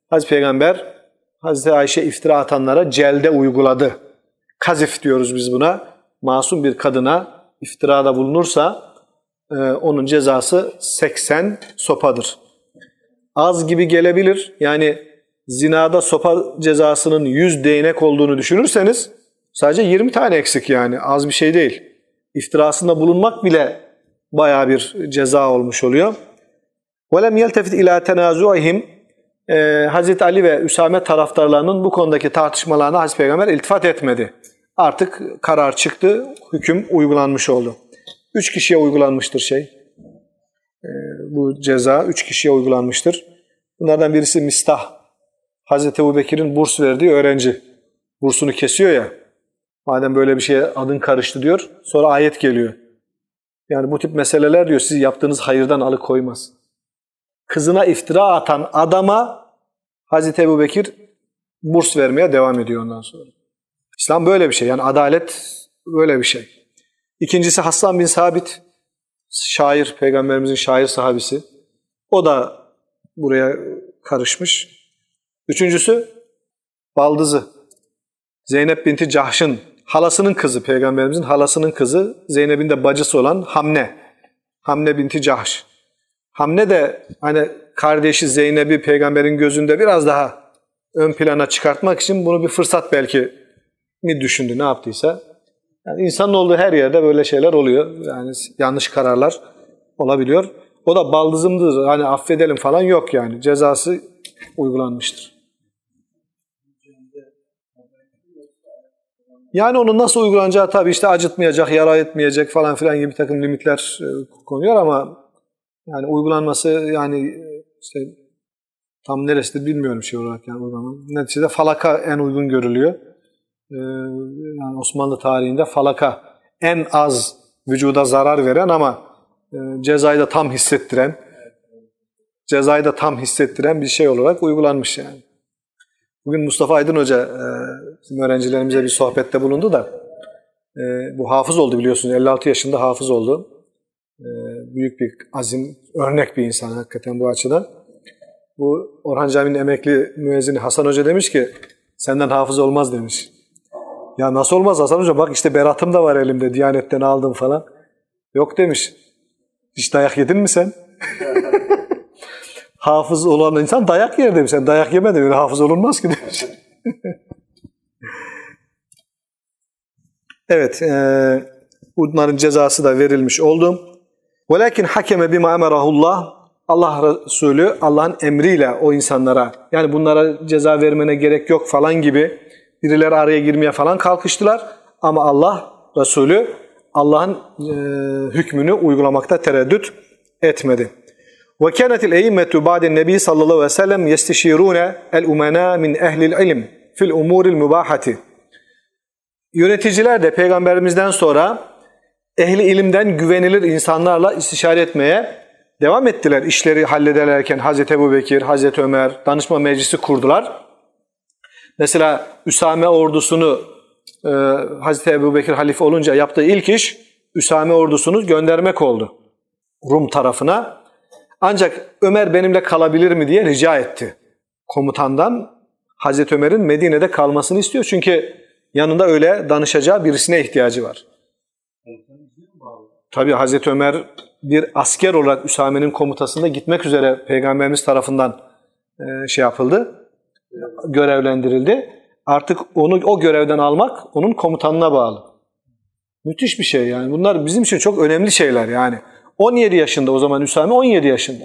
Hazreti Peygamber Hazreti Ayşe iftira atanlara celde uyguladı. Kazif diyoruz biz buna. Masum bir kadına iftirada bulunursa e, onun cezası 80 sopadır. Az gibi gelebilir. Yani zinada sopa cezasının 100 değnek olduğunu düşünürseniz sadece 20 tane eksik yani az bir şey değil. İftirasında bulunmak bile baya bir ceza olmuş oluyor. وَلَمْ يَلْتَفِتْ اِلَى تَنَازُعِهِمْ ee, Hazreti Ali ve Üsame taraftarlarının bu konudaki tartışmalarına Hazreti Peygamber iltifat etmedi. Artık karar çıktı, hüküm uygulanmış oldu. Üç kişiye uygulanmıştır şey. E, bu ceza üç kişiye uygulanmıştır. Bunlardan birisi Mistah. Hazreti Ebu Bekir'in burs verdiği öğrenci. Bursunu kesiyor ya. Madem böyle bir şeye adın karıştı diyor. Sonra ayet geliyor. Yani bu tip meseleler diyor siz yaptığınız hayırdan alıkoymaz. Kızına iftira atan adama Hazreti Ebu Bekir burs vermeye devam ediyor ondan sonra. İslam böyle bir şey. Yani adalet böyle bir şey. İkincisi Hassan bin Sabit, şair, peygamberimizin şair sahabisi. O da buraya karışmış. Üçüncüsü baldızı. Zeynep binti Cahş'ın halasının kızı, peygamberimizin halasının kızı, Zeynep'in de bacısı olan Hamne. Hamne binti Cahş. Hamne de hani kardeşi Zeynep'i peygamberin gözünde biraz daha ön plana çıkartmak için bunu bir fırsat belki mi düşündü, ne yaptıysa. Yani insanın olduğu her yerde böyle şeyler oluyor. Yani yanlış kararlar olabiliyor. O da baldızımdır, hani affedelim falan yok yani. Cezası uygulanmıştır. Yani onun nasıl uygulanacağı tabii işte acıtmayacak, yara etmeyecek falan filan gibi bir takım limitler e, konuyor ama yani uygulanması yani e, işte tam neresidir bilmiyorum şey olarak yani uygulamanın. Neticede falaka en uygun görülüyor. Ee, yani Osmanlı tarihinde falaka en az vücuda zarar veren ama e, cezayı da tam hissettiren cezayı da tam hissettiren bir şey olarak uygulanmış yani. Bugün Mustafa Aydın Hoca e, öğrencilerimize bir sohbette bulundu da e, bu hafız oldu biliyorsunuz 56 yaşında hafız oldu. Büyük bir azim, örnek bir insan hakikaten bu açıdan. Bu Orhan Camii'nin emekli müezzini Hasan Hoca demiş ki senden hafız olmaz demiş. Ya nasıl olmaz Hasan Hoca bak işte beratım da var elimde Diyanet'ten aldım falan. Yok demiş. Hiç dayak yedin mi sen? hafız olan insan dayak yer demiş. Sen dayak yemedin öyle hafız olunmaz ki demiş. evet. E, bunların cezası da verilmiş oldu. وَلَكِنْ حَكَمَ بِمَا اَمَرَهُ Allah Resulü Allah'ın emriyle o insanlara yani bunlara ceza vermene gerek yok falan gibi birileri araya girmeye falan kalkıştılar. Ama Allah Resulü Allah'ın e, hükmünü uygulamakta tereddüt etmedi. Ve kânetil eyyimmetu ba'den nebi sallallahu aleyhi ve sellem yestişirûne el umena min ehlil ilim fil umuril mübahati. Yöneticiler de peygamberimizden sonra ehli ilimden güvenilir insanlarla istişare etmeye devam ettiler. İşleri hallederlerken Hazreti Ebu Bekir, Hazreti Ömer danışma meclisi kurdular. Mesela Üsame ordusunu e, Hazreti Ebu Bekir halife olunca yaptığı ilk iş Üsame ordusunu göndermek oldu Rum tarafına. Ancak Ömer benimle kalabilir mi diye rica etti. Komutandan Hazreti Ömer'in Medine'de kalmasını istiyor. Çünkü yanında öyle danışacağı birisine ihtiyacı var. Tabi Hazreti Ömer bir asker olarak Üsame'nin komutasında gitmek üzere Peygamberimiz tarafından e, şey yapıldı, görevlendirildi. Artık onu o görevden almak onun komutanına bağlı. Müthiş bir şey yani. Bunlar bizim için çok önemli şeyler yani. 17 yaşında o zaman Üsame 17 yaşında.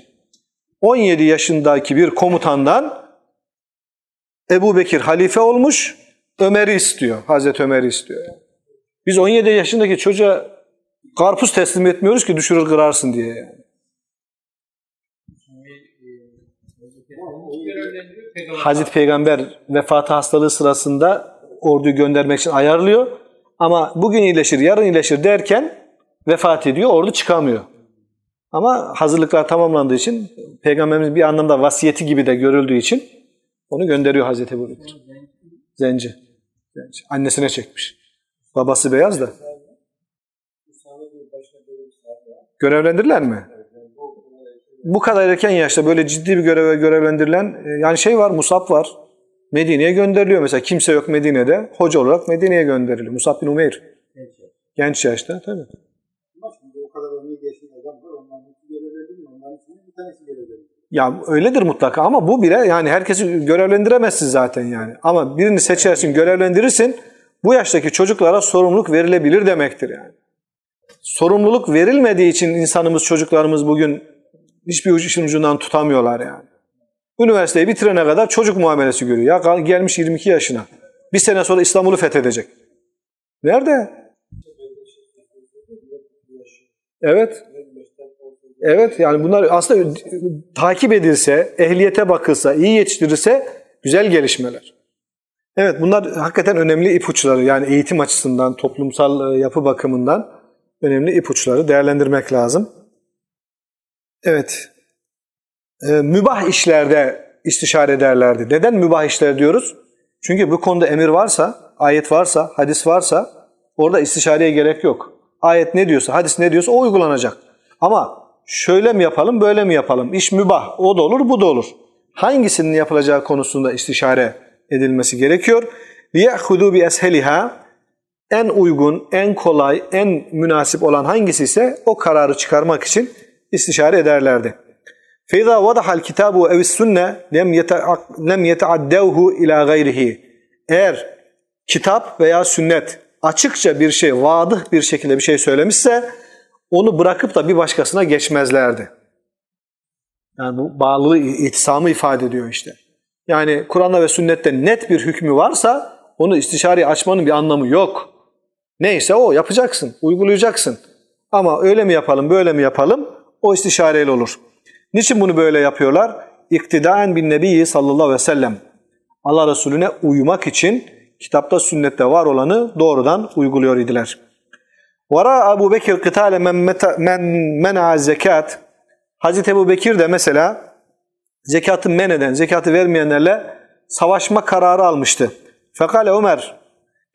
17 yaşındaki bir komutandan Ebu Bekir halife olmuş, Ömer'i istiyor. Hazreti Ömer'i istiyor. Biz 17 yaşındaki çocuğa karpuz teslim etmiyoruz ki düşürür kırarsın diye yani. Hazreti Peygamber vefatı hastalığı sırasında orduyu göndermek için ayarlıyor. Ama bugün iyileşir, yarın iyileşir derken vefat ediyor, ordu çıkamıyor. Ama hazırlıklar tamamlandığı için Peygamberimiz bir anlamda vasiyeti gibi de görüldüğü için onu gönderiyor Hazreti Ebu Bekir. Zenci. Zenci. Annesine çekmiş. Babası beyaz da. Görevlendirilen mi? Bu kadar erken yaşta böyle ciddi bir göreve görevlendirilen e, yani şey var Musab var. Medine'ye gönderiliyor mesela. Kimse yok Medine'de. Hoca olarak Medine'ye gönderiliyor. Musab bin Umeyr. Genç yaşta tabii. Ya öyledir mutlaka ama bu bile yani herkesi görevlendiremezsin zaten yani. Ama birini seçersin, görevlendirirsin. Bu yaştaki çocuklara sorumluluk verilebilir demektir yani. Sorumluluk verilmediği için insanımız, çocuklarımız bugün hiçbir işin ucundan tutamıyorlar yani. Üniversiteyi bitirene kadar çocuk muamelesi görüyor. Ya gelmiş 22 yaşına. Bir sene sonra İstanbul'u fethedecek. Nerede? Evet. Evet yani bunlar aslında takip edilse, ehliyete bakılsa, iyi yetiştirirse güzel gelişmeler. Evet bunlar hakikaten önemli ipuçları yani eğitim açısından, toplumsal e, yapı bakımından önemli ipuçları değerlendirmek lazım. Evet, e, mübah işlerde istişare ederlerdi. Neden mübah işler diyoruz? Çünkü bu konuda emir varsa, ayet varsa, hadis varsa orada istişareye gerek yok. Ayet ne diyorsa, hadis ne diyorsa o uygulanacak. Ama şöyle mi yapalım, böyle mi yapalım? İş mübah, o da olur, bu da olur. Hangisinin yapılacağı konusunda istişare edilmesi gerekiyor. لِيَأْخُذُوا بِأَسْهَلِهَا En uygun, en kolay, en münasip olan hangisi ise o kararı çıkarmak için istişare ederlerdi. فَاِذَا وَضَحَ الْكِتَابُ اَوِ السُنَّةِ لَمْ يَتَعَدَّوْهُ ila gayrihi. Eğer kitap veya sünnet açıkça bir şey, vadıh bir şekilde bir şey söylemişse onu bırakıp da bir başkasına geçmezlerdi. Yani bu bağlılığı, itisamı ifade ediyor işte. Yani Kur'an'da ve sünnette net bir hükmü varsa onu istişare açmanın bir anlamı yok. Neyse o yapacaksın, uygulayacaksın. Ama öyle mi yapalım, böyle mi yapalım o istişareyle olur. Niçin bunu böyle yapıyorlar? İktidaen bin Nebi sallallahu aleyhi ve sellem. Allah Resulüne uymak için kitapta sünnette var olanı doğrudan uyguluyor idiler. Vara Ebu Bekir kıtale men, men mena zekat. Hazreti Ebu Bekir de mesela zekatı men eden, zekatı vermeyenlerle savaşma kararı almıştı. Fekale Ömer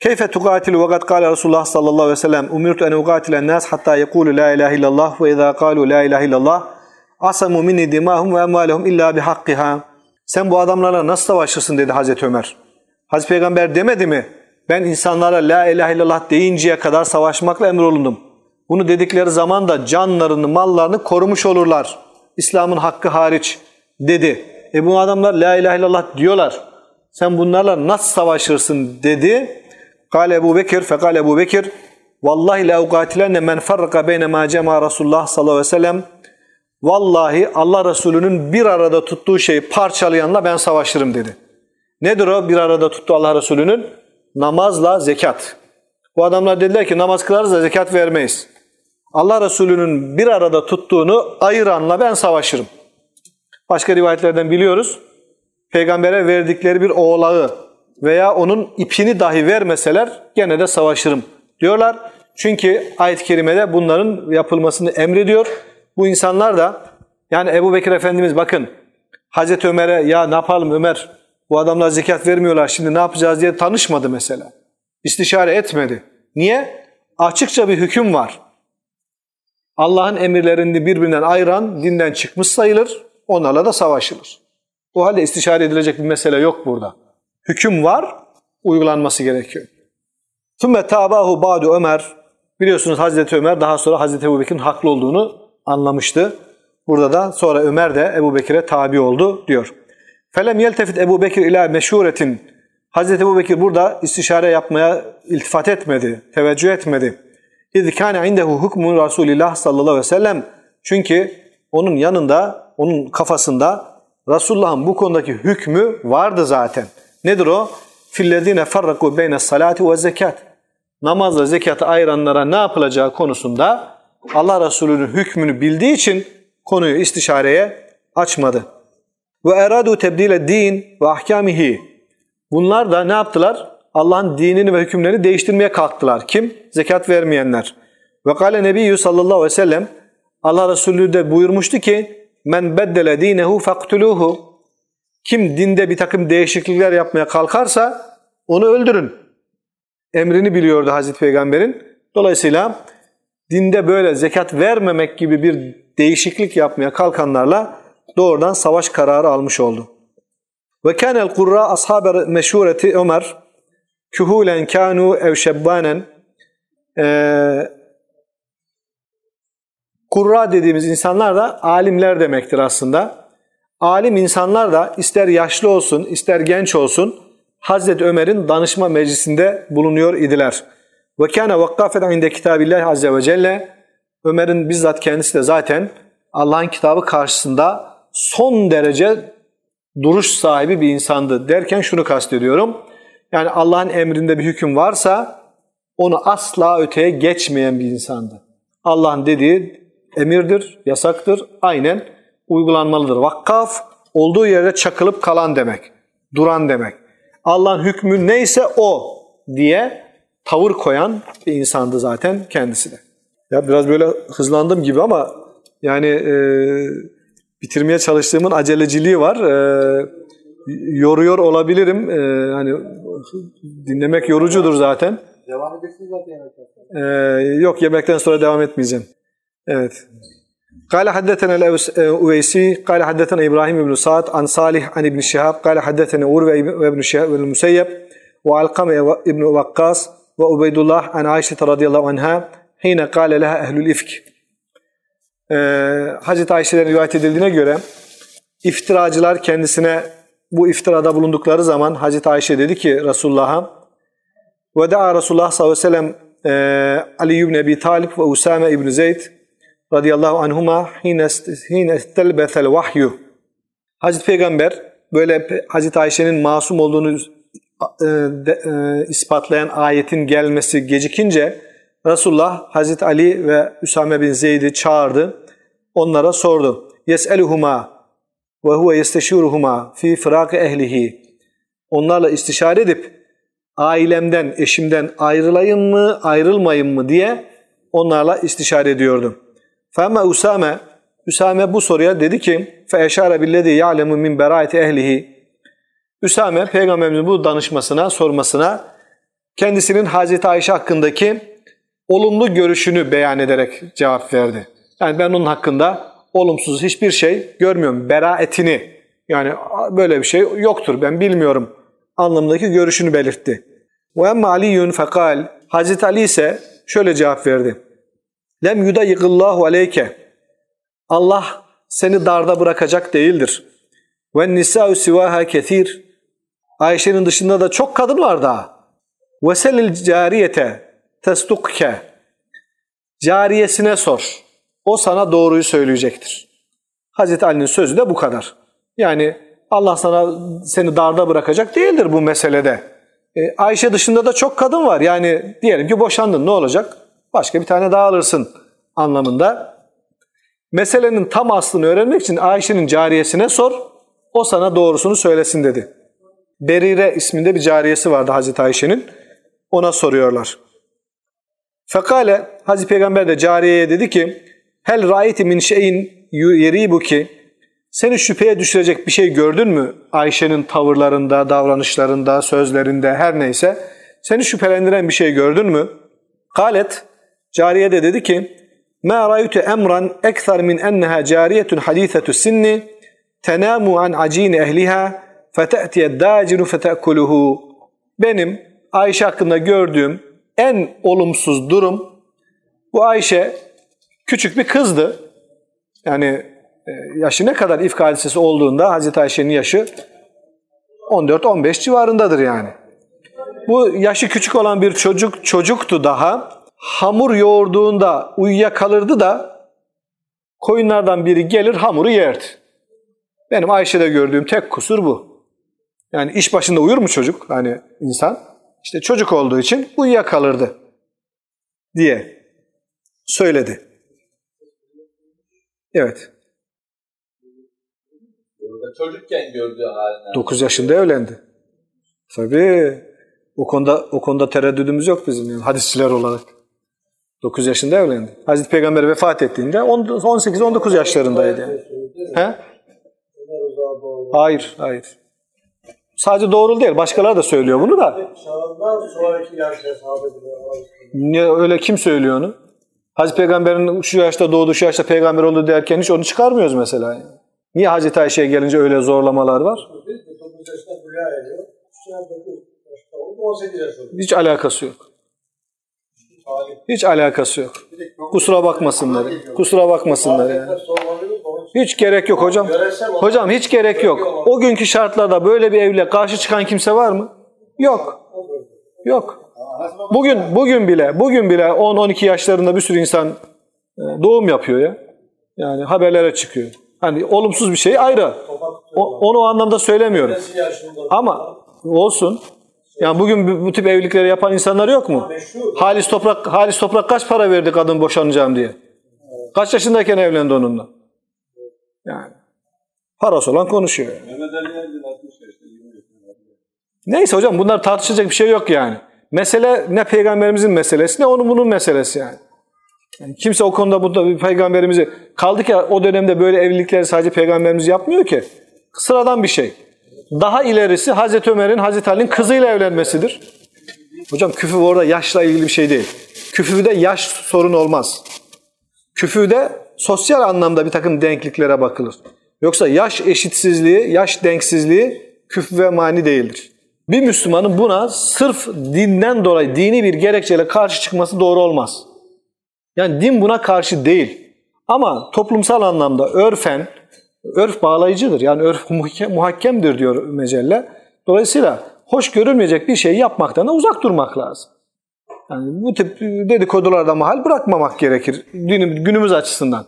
Keyfe tukatilu ve kad kâle Resulullah sallallahu aleyhi ve sellem umirtu en uqatilen nas hatta yekulu la ilahe illallah ve izâ kâlu la ilahe illallah asamu minni dimahum ve emvalehum illa bihakkiha. Sen bu adamlarla nasıl savaşırsın dedi Hazreti Ömer. Hazreti Peygamber demedi mi? Ben insanlara la ilahe illallah deyinceye kadar savaşmakla emrolundum. Bunu dedikleri zaman da canlarını, mallarını korumuş olurlar. İslam'ın hakkı hariç dedi. E bu adamlar la ilahe illallah diyorlar. Sen bunlarla nasıl savaşırsın dedi. Kale Ebu Bekir, fekale Ebu Bekir, Vallahi la uqatilenne men farraka beyne ma cema Resulullah sallallahu aleyhi ve sellem. Vallahi Allah Resulü'nün bir arada tuttuğu şeyi parçalayanla ben savaşırım dedi. Nedir o bir arada tuttu Allah Resulü'nün? Namazla zekat. Bu adamlar dediler ki namaz kılarız da zekat vermeyiz. Allah Resulü'nün bir arada tuttuğunu ayıranla ben savaşırım. Başka rivayetlerden biliyoruz. Peygambere verdikleri bir oğlağı veya onun ipini dahi vermeseler gene de savaşırım diyorlar. Çünkü ayet-i kerimede bunların yapılmasını emrediyor. Bu insanlar da yani Ebu Bekir Efendimiz bakın Hazreti Ömer'e ya ne yapalım Ömer bu adamlar zekat vermiyorlar şimdi ne yapacağız diye tanışmadı mesela. İstişare etmedi. Niye? Açıkça bir hüküm var. Allah'ın emirlerini birbirinden ayıran dinden çıkmış sayılır. Onlarla da savaşılır. O halde istişare edilecek bir mesele yok burada. Hüküm var, uygulanması gerekiyor. Tümme tabahu ba'du Ömer. Biliyorsunuz Hazreti Ömer daha sonra Hazreti Ebu Bekir'in haklı olduğunu anlamıştı. Burada da sonra Ömer de Ebu Bekir'e tabi oldu diyor. Felem yeltefit Ebu Bekir ila meşhuretin. Hazreti Ebu Bekir burada istişare yapmaya iltifat etmedi, teveccüh etmedi. İz kâne indehu hukmu Resulillah sallallahu aleyhi ve sellem. Çünkü onun yanında, onun kafasında Resulullah'ın bu konudaki hükmü vardı zaten. Nedir o? Fillezine farraku beyne salati ve zekat. Namazla zekatı ayıranlara ne yapılacağı konusunda Allah Resulü'nün hükmünü bildiği için konuyu istişareye açmadı. Ve eradu tebdile din ve ahkamihi. Bunlar da ne yaptılar? Allah'ın dinini ve hükümlerini değiştirmeye kalktılar. Kim? Zekat vermeyenler. Ve kale nebiyyü sallallahu aleyhi ve sellem Allah Resulü de buyurmuştu ki men beddele dinehu faktuluhu kim dinde bir takım değişiklikler yapmaya kalkarsa onu öldürün. Emrini biliyordu Hazreti Peygamber'in. Dolayısıyla dinde böyle zekat vermemek gibi bir değişiklik yapmaya kalkanlarla doğrudan savaş kararı almış oldu. Ve kânel kurra ashaber meşhureti Ömer kühulen kanu ev şebbanen ee, kurra dediğimiz insanlar da alimler demektir aslında. Alim insanlar da ister yaşlı olsun ister genç olsun Hazreti Ömer'in danışma meclisinde bulunuyor idiler. Ve kâne vakkâfeden inde kitâbillâhi azze ve celle Ömer'in bizzat kendisi de zaten Allah'ın kitabı karşısında son derece duruş sahibi bir insandı derken şunu kastediyorum. Yani Allah'ın emrinde bir hüküm varsa onu asla öteye geçmeyen bir insandı. Allah'ın dediği emirdir, yasaktır, aynen uygulanmalıdır. Vakkaf olduğu yerde çakılıp kalan demek, duran demek. Allah'ın hükmü neyse o diye tavır koyan bir insandı zaten kendisi de. Ya biraz böyle hızlandım gibi ama yani e, bitirmeye çalıştığımın aceleciliği var. E, yoruyor olabilirim. E, hani dinlemek yorucudur zaten. Devam edeceksiniz zaten yemekten Ee, yok yemekten sonra devam etmeyeceğim. Evet. قال حدثنا الأويسي قال حدثنا إبراهيم بن سعد عن صالح عن ابن شهاب قال حدثنا أروى بن شهاب بن المسيب وعلقمة بن وقاص وعبيد الله عن عائشة رضي الله عنها حين قال لها أهل الإفك ee, Hazreti Ayşe'den rivayet edildiğine göre iftiracılar kendisine bu iftirada bulundukları zaman Hazreti Ayşe dedi ki Resulullah'a ve da'a Resulullah sallallahu aleyhi ve sellem e, Ali ibn Ebi Talib ve Usame ibn Zeyd radıyallahu anhuma hine istelbethel vahyu. Hazreti Peygamber böyle Hazreti Ayşe'nin masum olduğunu e, e, ispatlayan ayetin gelmesi gecikince Resulullah Hazreti Ali ve Üsame bin Zeyd'i çağırdı. Onlara sordu. Yes'eluhuma ve huve yesteşiruhuma fi firaki ehlihi. Onlarla istişare edip ailemden, eşimden ayrılayım mı, ayrılmayayım mı diye onlarla istişare ediyordu. Fema Usame, Usame bu soruya dedi ki فَاَشَارَ بِالَّذ۪ي يَعْلَمُ مِنْ بَرَائِةِ ehlihi. Üsame peygamberimizin bu danışmasına, sormasına kendisinin Hazreti Ayşe hakkındaki olumlu görüşünü beyan ederek cevap verdi. Yani ben onun hakkında olumsuz hiçbir şey görmüyorum. Beraetini yani böyle bir şey yoktur ben bilmiyorum anlamındaki görüşünü belirtti. Ve emme Aliyyun fekal Hazreti Ali ise şöyle cevap verdi. Lem yudayyiqillahu aleyke Allah seni darda bırakacak değildir. Ve nisa'u sivaha kethir Ayşe'nin dışında da çok kadın var daha. Ve selil cariyete testukke Cariyesine sor. O sana doğruyu söyleyecektir. Hazreti Ali'nin sözü de bu kadar. Yani Allah sana seni darda bırakacak değildir bu meselede. E, Ayşe dışında da çok kadın var. Yani diyelim ki boşandın ne olacak? Başka bir tane daha alırsın anlamında. Meselenin tam aslını öğrenmek için Ayşe'nin cariyesine sor. O sana doğrusunu söylesin dedi. Berire isminde bir cariyesi vardı Hazreti Ayşe'nin. Ona soruyorlar. Fekale Hazreti Peygamber de cariyeye dedi ki Hel ra'iti min şeyin yeribu ki seni şüpheye düşürecek bir şey gördün mü? Ayşe'nin tavırlarında, davranışlarında, sözlerinde her neyse. Seni şüphelendiren bir şey gördün mü? Kalet, cariye de dedi ki, مَا رَيُتُ اَمْرًا اَكْثَرْ مِنْ اَنَّهَا جَارِيَةٌ حَد۪يثَةُ السِّنِّ تَنَامُ عَنْ عَج۪ينِ اَهْلِهَا فَتَأْتِيَ الدَّاجِنُ فَتَأْكُلُهُ Benim Ayşe hakkında gördüğüm en olumsuz durum, bu Ayşe küçük bir kızdı. Yani e, yaşı ne kadar ifk hadisesi olduğunda Hazreti Ayşe'nin yaşı 14-15 civarındadır yani. Bu yaşı küçük olan bir çocuk çocuktu daha. Hamur yoğurduğunda uyuyakalırdı da koyunlardan biri gelir hamuru yerdi. Benim Ayşe'de gördüğüm tek kusur bu. Yani iş başında uyur mu çocuk? Hani insan. İşte çocuk olduğu için uyuyakalırdı diye söyledi. Evet. Çocukken gördüğü haline. 9 yaşında evlendi. Tabii. O konuda o konuda tereddüdümüz yok bizim yani hadisçiler olarak. 9 yaşında evlendi. Hazreti Peygamber vefat ettiğinde 18-19 yaşlarındaydı yani. He? Hayır, hayır. Sadece doğru değil. Başkaları da söylüyor bunu da. Niye öyle kim söylüyor onu? Hazreti Peygamber'in şu yaşta doğdu, şu yaşta peygamber oldu derken hiç onu çıkarmıyoruz mesela. Yani. Niye Hazreti Ayşe'ye gelince öyle zorlamalar var? 9 yaşında rüya ediyor. Şu an 9 yaşında oldu 18 yaş oldu. Hiç alakası yok. Hiç alakası yok. Kusura bakmasınlar. Kusura bakmasınlar yani. Hiç gerek yok hocam. Hocam hiç gerek yok. O günkü şartlarda böyle bir evle karşı çıkan kimse var mı? Yok. Yok. Bugün bugün bile bugün bile 10-12 yaşlarında bir sürü insan e, doğum yapıyor ya. Yani haberlere çıkıyor. Hani olumsuz bir şey ayrı. O, onu o anlamda söylemiyorum. Ama olsun. Yani bugün bu, tip evlilikleri yapan insanlar yok mu? Halis Toprak Halis Toprak kaç para verdi kadın boşanacağım diye? Kaç yaşındayken evlendi onunla? Yani parası olan konuşuyor. Yani. Mehmet Ali Erbil 60 yaşında 20 yaşında. Neyse hocam bunlar tartışacak bir şey yok yani. Mesele ne peygamberimizin meselesi ne onun bunun meselesi yani. yani kimse o konuda burada bir peygamberimizi kaldı ki o dönemde böyle evlilikleri sadece peygamberimiz yapmıyor ki. Sıradan bir şey. Daha ilerisi Hazreti Ömer'in Hazreti Ali'nin kızıyla evlenmesidir. Hocam küfür orada yaşla ilgili bir şey değil. Küfürde yaş sorun olmaz. Küfürde sosyal anlamda bir takım denkliklere bakılır. Yoksa yaş eşitsizliği, yaş denksizliği küfür ve mani değildir. Bir Müslümanın buna sırf dinden dolayı dini bir gerekçeyle karşı çıkması doğru olmaz. Yani din buna karşı değil. Ama toplumsal anlamda örfen, örf bağlayıcıdır. Yani örf muhakkemdir diyor mecelle. Dolayısıyla hoş görülmeyecek bir şey yapmaktan da uzak durmak lazım. Yani bu tip dedikodularda mahal bırakmamak gerekir günümüz açısından.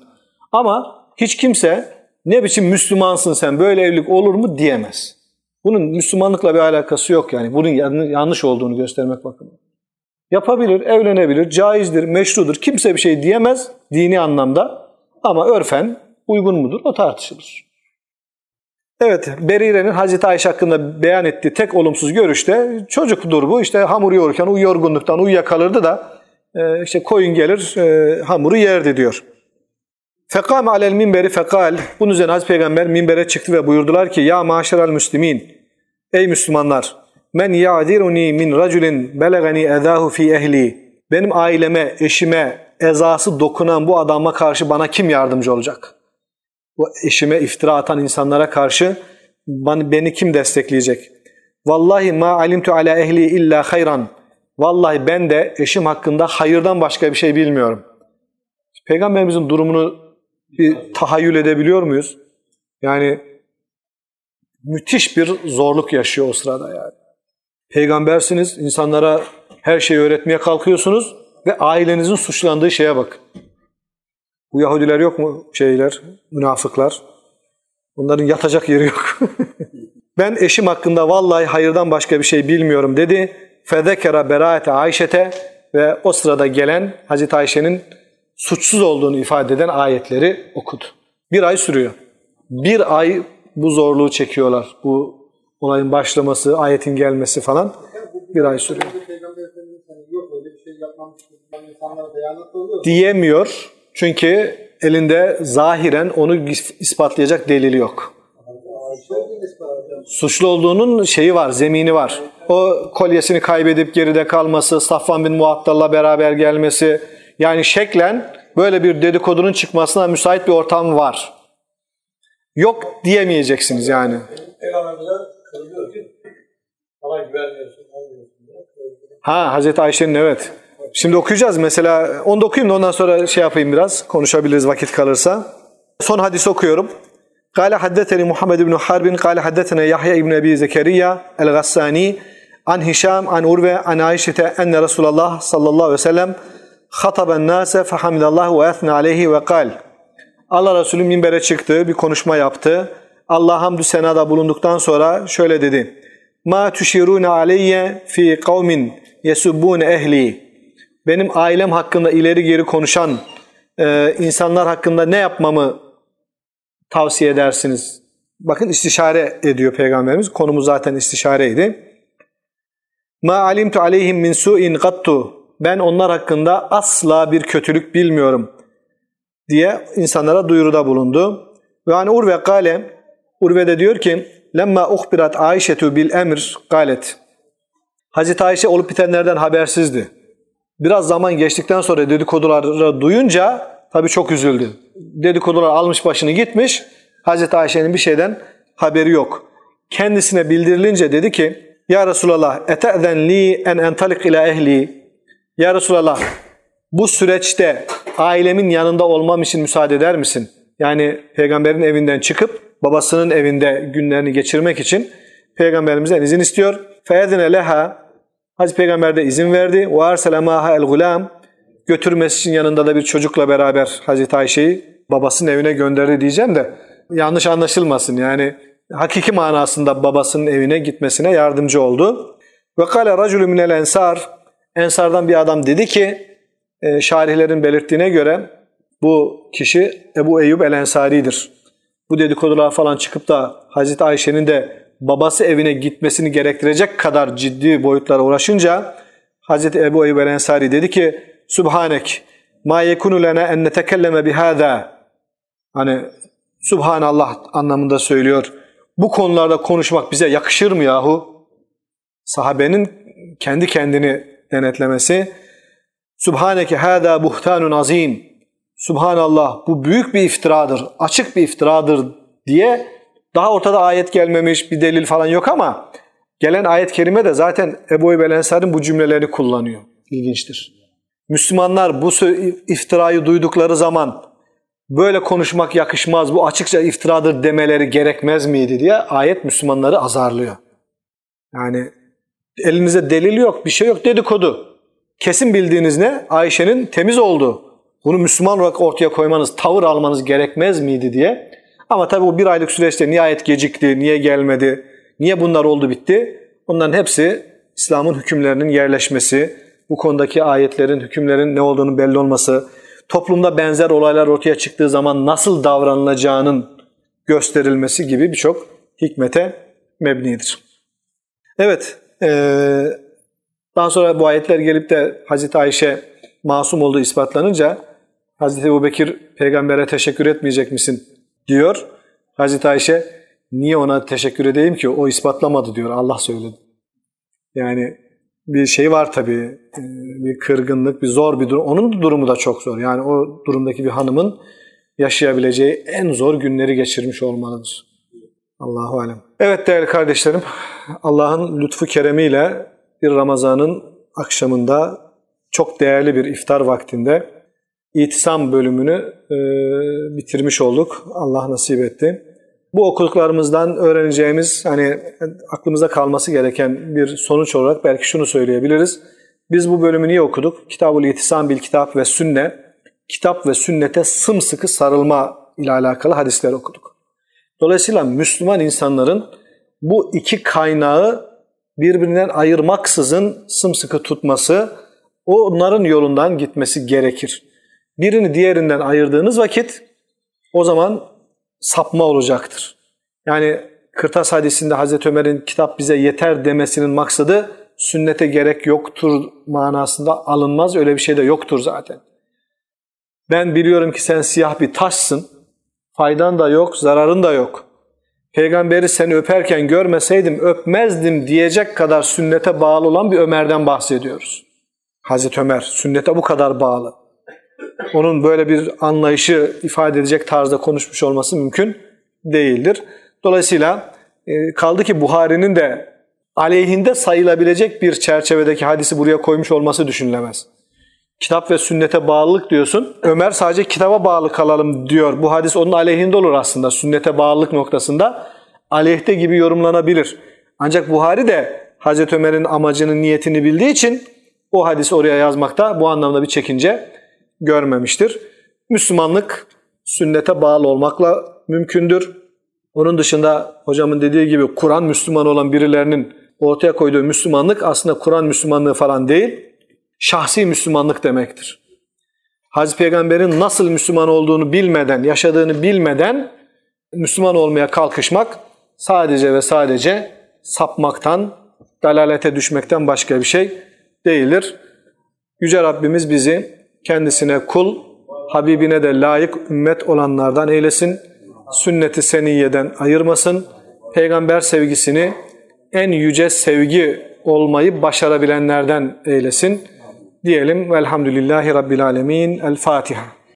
Ama hiç kimse ne biçim Müslümansın sen böyle evlilik olur mu diyemez. Bunun Müslümanlıkla bir alakası yok yani. Bunun yanlış olduğunu göstermek bakımından. Yapabilir, evlenebilir, caizdir, meşrudur. Kimse bir şey diyemez dini anlamda. Ama örfen uygun mudur o tartışılır. Evet, Berire'nin Hazreti Ayşe hakkında beyan ettiği tek olumsuz görüşte çocuktur bu. İşte hamur yoğururken yorgunluktan uyuyakalırdı da e, işte koyun gelir e, hamuru yerdi diyor. Fekame alel minberi fekal. Bunun üzerine Hazreti Peygamber minbere çıktı ve buyurdular ki Ya maşeral müslimin. Ey Müslümanlar. Men ya'diruni min raculin belegani edahu fi ehli. Benim aileme, eşime ezası dokunan bu adama karşı bana kim yardımcı olacak? Bu eşime iftira atan insanlara karşı beni kim destekleyecek? Vallahi ma alimtu ala ehli illa hayran. Vallahi ben de eşim hakkında hayırdan başka bir şey bilmiyorum. Peygamberimizin durumunu bir tahayyül edebiliyor muyuz? Yani müthiş bir zorluk yaşıyor o sırada yani. Peygambersiniz, insanlara her şeyi öğretmeye kalkıyorsunuz ve ailenizin suçlandığı şeye bak. Bu Yahudiler yok mu şeyler, münafıklar? Bunların yatacak yeri yok. Ben eşim hakkında vallahi hayırdan başka bir şey bilmiyorum dedi. Fezekera beraate Ayşe'te ve o sırada gelen Hazreti Ayşe'nin suçsuz olduğunu ifade eden ayetleri okudu. Bir ay sürüyor. Bir ay bu zorluğu çekiyorlar. Bu olayın başlaması, ayetin gelmesi falan bir ay sürüyor. Hani şey. Diyemiyor çünkü elinde zahiren onu ispatlayacak delili yok. Suçlu olduğunun şeyi var, zemini var. O kolyesini kaybedip geride kalması, Safvan bin Muattal'la beraber gelmesi, yani şeklen böyle bir dedikodunun çıkmasına müsait bir ortam var. Yok diyemeyeceksiniz yani. Ha Hazreti Ayşe'nin evet. Şimdi okuyacağız mesela. Onu da okuyayım da ondan sonra şey yapayım biraz. Konuşabiliriz vakit kalırsa. Son hadis okuyorum. قال حدثني محمد بن حرب قال حدثنا يحيى بن أبي زكريا الغساني عن هشام عن أروى عن عائشة أن رسول الله صلى الله عليه وسلم خطب الناس فحمد الله وأثنى عليه وقال Allah Resulü minbere çıktı, bir konuşma yaptı. Allah hamdü senada bulunduktan sonra şöyle dedi. Ma tuşirune aleyye fi kavmin yesubbune ehli. Benim ailem hakkında ileri geri konuşan e, insanlar hakkında ne yapmamı tavsiye edersiniz? Bakın istişare ediyor Peygamberimiz. Konumuz zaten istişareydi. Ma alimtu aleyhim min su'in gattu. Ben onlar hakkında asla bir kötülük bilmiyorum diye insanlara duyuruda bulundu. Ve an Urve kale Urve de diyor ki lemma uhbirat Ayşetu bil emr galet. Hazreti Ayşe olup bitenlerden habersizdi. Biraz zaman geçtikten sonra dedikoduları duyunca tabii çok üzüldü. Dedikodular almış başını gitmiş. Hazreti Ayşe'nin bir şeyden haberi yok. Kendisine bildirilince dedi ki Ya Resulallah ete'zen li en entalik ila ehli. Ya Resulallah bu süreçte ailemin yanında olmam için müsaade eder misin? Yani peygamberin evinden çıkıp babasının evinde günlerini geçirmek için peygamberimizden izin istiyor. Feedine leha Hazreti Peygamber de izin verdi. Maha el gulam götürmesi için yanında da bir çocukla beraber Hazreti Ayşe'yi babasının evine gönderdi diyeceğim de yanlış anlaşılmasın. Yani hakiki manasında babasının evine gitmesine yardımcı oldu. Ve kale raculü minel ensar Ensardan bir adam dedi ki e, şarihlerin belirttiğine göre bu kişi Ebu Eyyub el Ensari'dir. Bu dedikodular falan çıkıp da Hazreti Ayşe'nin de babası evine gitmesini gerektirecek kadar ciddi boyutlara ulaşınca Hazreti Ebu Eyyub Ensari dedi ki Subhanek ma yekunu lena en netekelleme bihâzâ Hani Subhanallah anlamında söylüyor. Bu konularda konuşmak bize yakışır mı yahu? Sahabenin kendi kendini denetlemesi. Subhaneke hâdâ buhtanun azim. Subhanallah bu büyük bir iftiradır, açık bir iftiradır diye daha ortada ayet gelmemiş, bir delil falan yok ama gelen ayet kerime de zaten Ebu Eyyub el bu cümlelerini kullanıyor. İlginçtir. Müslümanlar bu iftirayı duydukları zaman böyle konuşmak yakışmaz, bu açıkça iftiradır demeleri gerekmez miydi diye ayet Müslümanları azarlıyor. Yani elinizde delil yok, bir şey yok dedikodu. Kesin bildiğiniz ne? Ayşe'nin temiz olduğu. Bunu Müslüman olarak ortaya koymanız, tavır almanız gerekmez miydi diye. Ama tabii bu bir aylık süreçte nihayet gecikti, niye gelmedi, niye bunlar oldu bitti? Bunların hepsi İslam'ın hükümlerinin yerleşmesi, bu konudaki ayetlerin, hükümlerin ne olduğunu belli olması, toplumda benzer olaylar ortaya çıktığı zaman nasıl davranılacağının gösterilmesi gibi birçok hikmete mebnidir. Evet, ee, daha sonra bu ayetler gelip de Hazreti Ayşe masum olduğu ispatlanınca Hazreti Ebu Bekir peygambere teşekkür etmeyecek misin diyor. Hazreti Ayşe niye ona teşekkür edeyim ki o ispatlamadı diyor Allah söyledi. Yani bir şey var tabii e, bir kırgınlık bir zor bir durum. Onun durumu da çok zor. Yani o durumdaki bir hanımın yaşayabileceği en zor günleri geçirmiş olmalıdır. Allahu alem. Evet değerli kardeşlerim, Allah'ın lütfu keremiyle bir Ramazan'ın akşamında çok değerli bir iftar vaktinde itisam bölümünü e, bitirmiş olduk. Allah nasip etti. Bu okuduklarımızdan öğreneceğimiz hani aklımıza kalması gereken bir sonuç olarak belki şunu söyleyebiliriz. Biz bu bölümü niye okuduk? Kitabul İtisam bil Kitap ve Sünne. Kitap ve sünnete sımsıkı sarılma ile alakalı hadisler okuduk. Dolayısıyla Müslüman insanların bu iki kaynağı birbirinden ayırmaksızın sımsıkı tutması, onların yolundan gitmesi gerekir. Birini diğerinden ayırdığınız vakit o zaman sapma olacaktır. Yani Kırtas hadisinde Hazreti Ömer'in kitap bize yeter demesinin maksadı sünnete gerek yoktur manasında alınmaz. Öyle bir şey de yoktur zaten. Ben biliyorum ki sen siyah bir taşsın. Faydan da yok, zararın da yok. Peygamberi seni öperken görmeseydim öpmezdim diyecek kadar sünnete bağlı olan bir Ömer'den bahsediyoruz. Hazreti Ömer sünnete bu kadar bağlı. Onun böyle bir anlayışı ifade edecek tarzda konuşmuş olması mümkün değildir. Dolayısıyla e, kaldı ki Buhari'nin de aleyhinde sayılabilecek bir çerçevedeki hadisi buraya koymuş olması düşünülemez. Kitap ve sünnete bağlılık diyorsun. Ömer sadece kitaba bağlı kalalım diyor. Bu hadis onun aleyhinde olur aslında. Sünnete bağlılık noktasında aleyhte gibi yorumlanabilir. Ancak Buhari de Hazreti Ömer'in amacını, niyetini bildiği için o hadisi oraya yazmakta bu anlamda bir çekince görmemiştir. Müslümanlık sünnete bağlı olmakla mümkündür. Onun dışında hocamın dediği gibi Kur'an Müslüman olan birilerinin ortaya koyduğu Müslümanlık aslında Kur'an Müslümanlığı falan değil, şahsi Müslümanlık demektir. Hazreti Peygamber'in nasıl Müslüman olduğunu bilmeden, yaşadığını bilmeden Müslüman olmaya kalkışmak sadece ve sadece sapmaktan, dalalete düşmekten başka bir şey değildir. Yüce Rabbimiz bizi kendisine kul, Habibine de layık ümmet olanlardan eylesin. Sünneti seniyeden ayırmasın. Peygamber sevgisini en yüce sevgi olmayı başarabilenlerden eylesin. Diyelim velhamdülillahi rabbil alemin. El Fatiha.